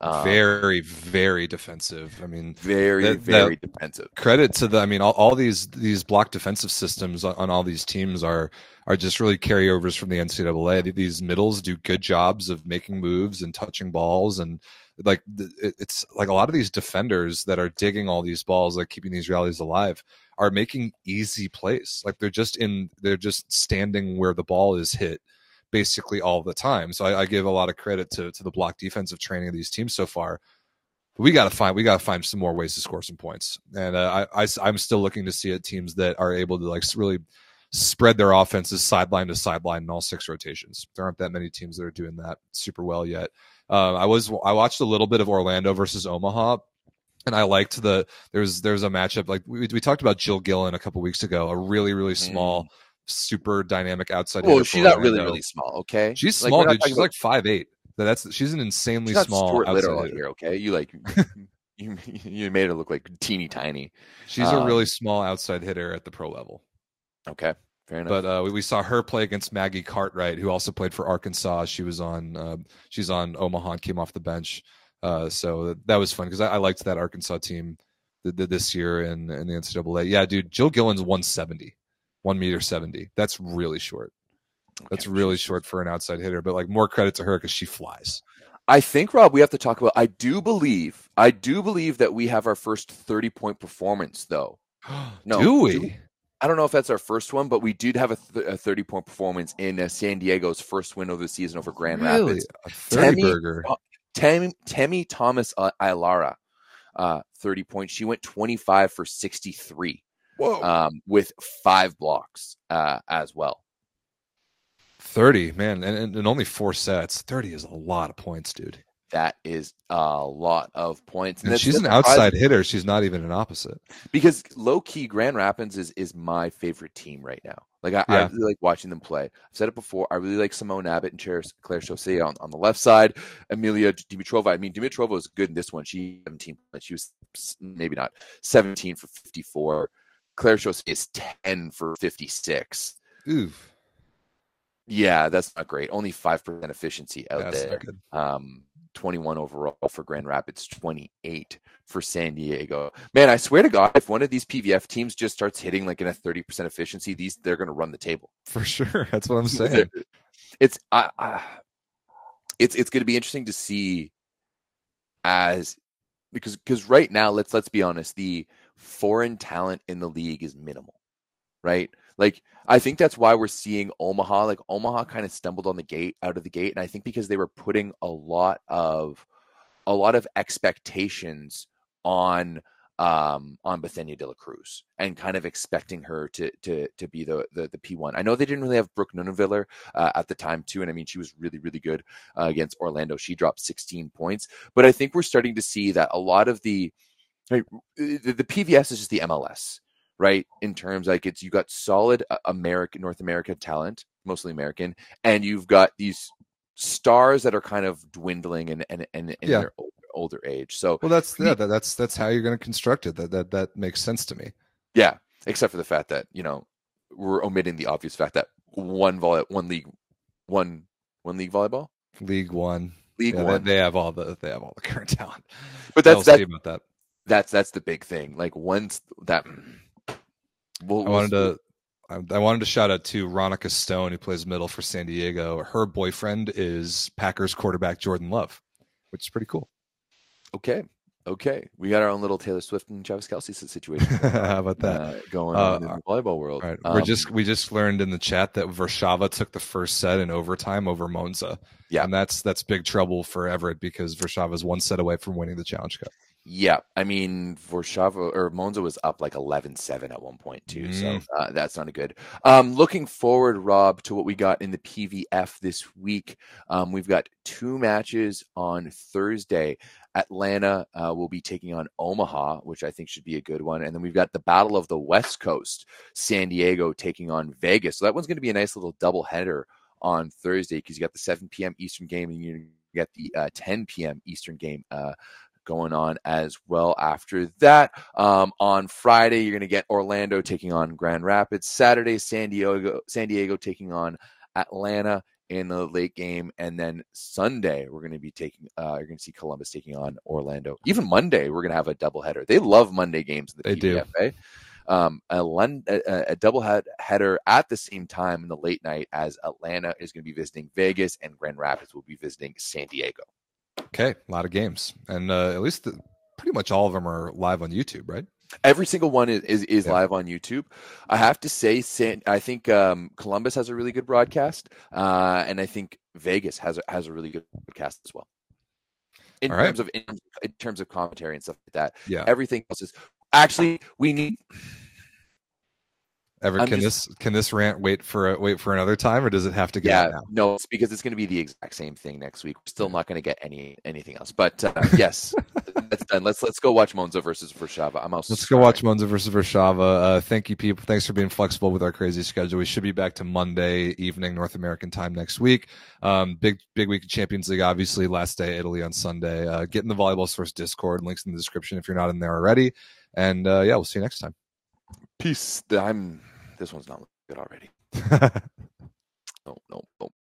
Um, very, very defensive. I mean, very that- very defensive. credit to the i mean all, all these these block defensive systems on, on all these teams are are just really carryovers from the ncaa these middles do good jobs of making moves and touching balls and like it's like a lot of these defenders that are digging all these balls like keeping these rallies alive are making easy plays. Like they're just in they're just standing where the ball is hit basically all the time. So i, I give a lot of credit to to the block defensive training of these teams so far. We got to find we got to find some more ways to score some points. And uh, I, I am still looking to see it teams that are able to like really spread their offenses sideline to sideline in all six rotations. There aren't that many teams that are doing that super well yet uh, i was i watched a little bit of orlando versus omaha and i liked the there's there's a matchup like we, we talked about jill gillen a couple weeks ago a really really small super dynamic outside Well, hitter she's not really really small. Okay, she's Like, small we're dude she's about- like five eight that's she's an insanely she's small Stuart Little hitter. here. Okay, you like you you made her look like teeny tiny. She's a Um, really small outside hitter at the pro level. Okay, fair enough. But uh, we, we saw her play against Maggie Cartwright, who also played for Arkansas. She was on uh, she's on Omaha and came off the bench. Uh, so that was fun because I, I liked that Arkansas team th- th- this year in, in the NCAA. Yeah, dude, Jill Gillen's 170, one meter 70. That's really short. That's really short for an outside hitter, but like more credit to her because she flies. I think Rob, we have to talk about. I do believe, I do believe that we have our first thirty point performance, though. No, do we? do- I don't know if that's our first one, but we did have a, th- a thirty point performance in uh, San Diego's first win of the season over Grand really? Rapids. A 30 Temmie- burger. Tem- Temi Thomas uh, Ailara, uh, thirty points. She went twenty five for sixty three, Whoa. um, with five blocks uh, as well. 30, man. And, and, and only four sets. 30 is a lot of points, dude. That is a lot of points. And that's- she's an outside hitter. She's not even an opposite. because low key Grand Rapids is is my favorite team right now. Like I, I really like watching them play. I've said it before. I really like Simone Abbott and Claire, Claire Chaussee on, on the left side. Amelia Dimitrova. I mean, Dimitrova was good in this one. She 17, but she was maybe not 17 for 54. Claire Chaussee is 10 for 56. Oof. Yeah, that's not great. Only 5% efficiency out That's there. Um, 21 overall for Grand Rapids, 28 for San Diego. Man, I swear to God, if one of these PVF teams just starts hitting like in a 30% efficiency, these they're going to run the table. For sure. That's what I'm saying. It's I, I it's it's going to be interesting to see as because because right now let's let's be honest, the foreign talent in the league is minimal, right? Like I think that's why we're seeing Omaha. Like Omaha kind of stumbled on the gate out of the gate, and I think because they were putting a lot of a lot of expectations on um on Bethania de la Cruz and kind of expecting her to to to be the the, the P1. I know they didn't really have Brooke Nuneviller uh, at the time too and I mean she was really really good uh, against Orlando. She dropped 16 points, but I think we're starting to see that a lot of the like, the, the PVF is just the MLS, right? In terms like it's you got solid uh, American North American talent, mostly American, and you've got these stars that are kind of dwindling and and and in Yeah. their older, older age. So Well, that's yeah, that, that's that's how you're going to construct it. That that that makes sense to me. yeah, except for the fact that you know we're omitting the obvious fact that one volley, one league, one one league volleyball, League One, league yeah, they, one. they have all the they have all the current talent. but that's that, about that. that's that's the big thing. Like once that, we'll, I wanted to. I wanted to shout out to Ronika Stone, who plays middle for San Diego. Her boyfriend is Packers quarterback Jordan Love, which is pretty cool. Okay, okay, we got our own little Taylor Swift and Travis Kelce situation How about that? uh, going Uh, on in the volleyball world. Right. We're Um, just we just learned in the chat that Warszawa took the first set in overtime over Monza. Yeah. And that's that's big trouble for Everett because Warszawa's one set away from winning the challenge cup. Yeah, I mean, Warszawa or Monza was up like 11-7 at one point too, so Mm. uh, that's not a good. Um, looking forward, Rob, to what we got in the PVF this week. Um, we've got two matches on Thursday. Atlanta uh, will be taking on Omaha, which I think should be a good one, and then we've got the Battle of the West Coast, San Diego taking on Vegas. So that one's going to be a nice little double header on Thursday because you got the 7 p.m. Eastern game and you get the uh, 10 p.m. Eastern game. Uh, going on as well after that. Um, on Friday, you're going to get Orlando taking on Grand Rapids. Saturday, San Diego, San Diego taking on Atlanta in the late game, and then Sunday we're going to be taking. Uh, you're going to see Columbus taking on Orlando. Even Monday, we're going to have a doubleheader. They love Monday games in the They do. Um, a, a, a- a double head- header at the same time in the late night as Atlanta is going to be visiting Vegas and Grand Rapids will be visiting San Diego. Okay, a lot of games, and uh, at least the, pretty much all of them are live on YouTube, right? Every single one is is, is Yeah. live on YouTube. I have to say, San, I think um, Columbus has a really good broadcast, uh, and I think Vegas has a, has a really good broadcast as well. In All right. terms of in, in terms of commentary and stuff like that, Yeah. everything else is actually we need. Ever I'm can just- this can this rant wait for a, wait for another time, or does it have to get Yeah, no, it's because it's going to be the exact same thing next week. We're still not going to get any anything else, but uh, yes, that's done. Let's let's go watch Monza versus Warszawa. I'm also Let's go watch Monza versus Warszawa. Uh, thank you, people. Thanks for being flexible with our crazy schedule. We should be back to Monday evening North American time next week. Um, big big week of Champions League, obviously. Last day Italy on Sunday. Uh, get in the Volleyball Source Discord. Links in the description if you're not in there already. And uh, yeah, we'll see you next time. Peace. that I'm. This one's not good already. no, no.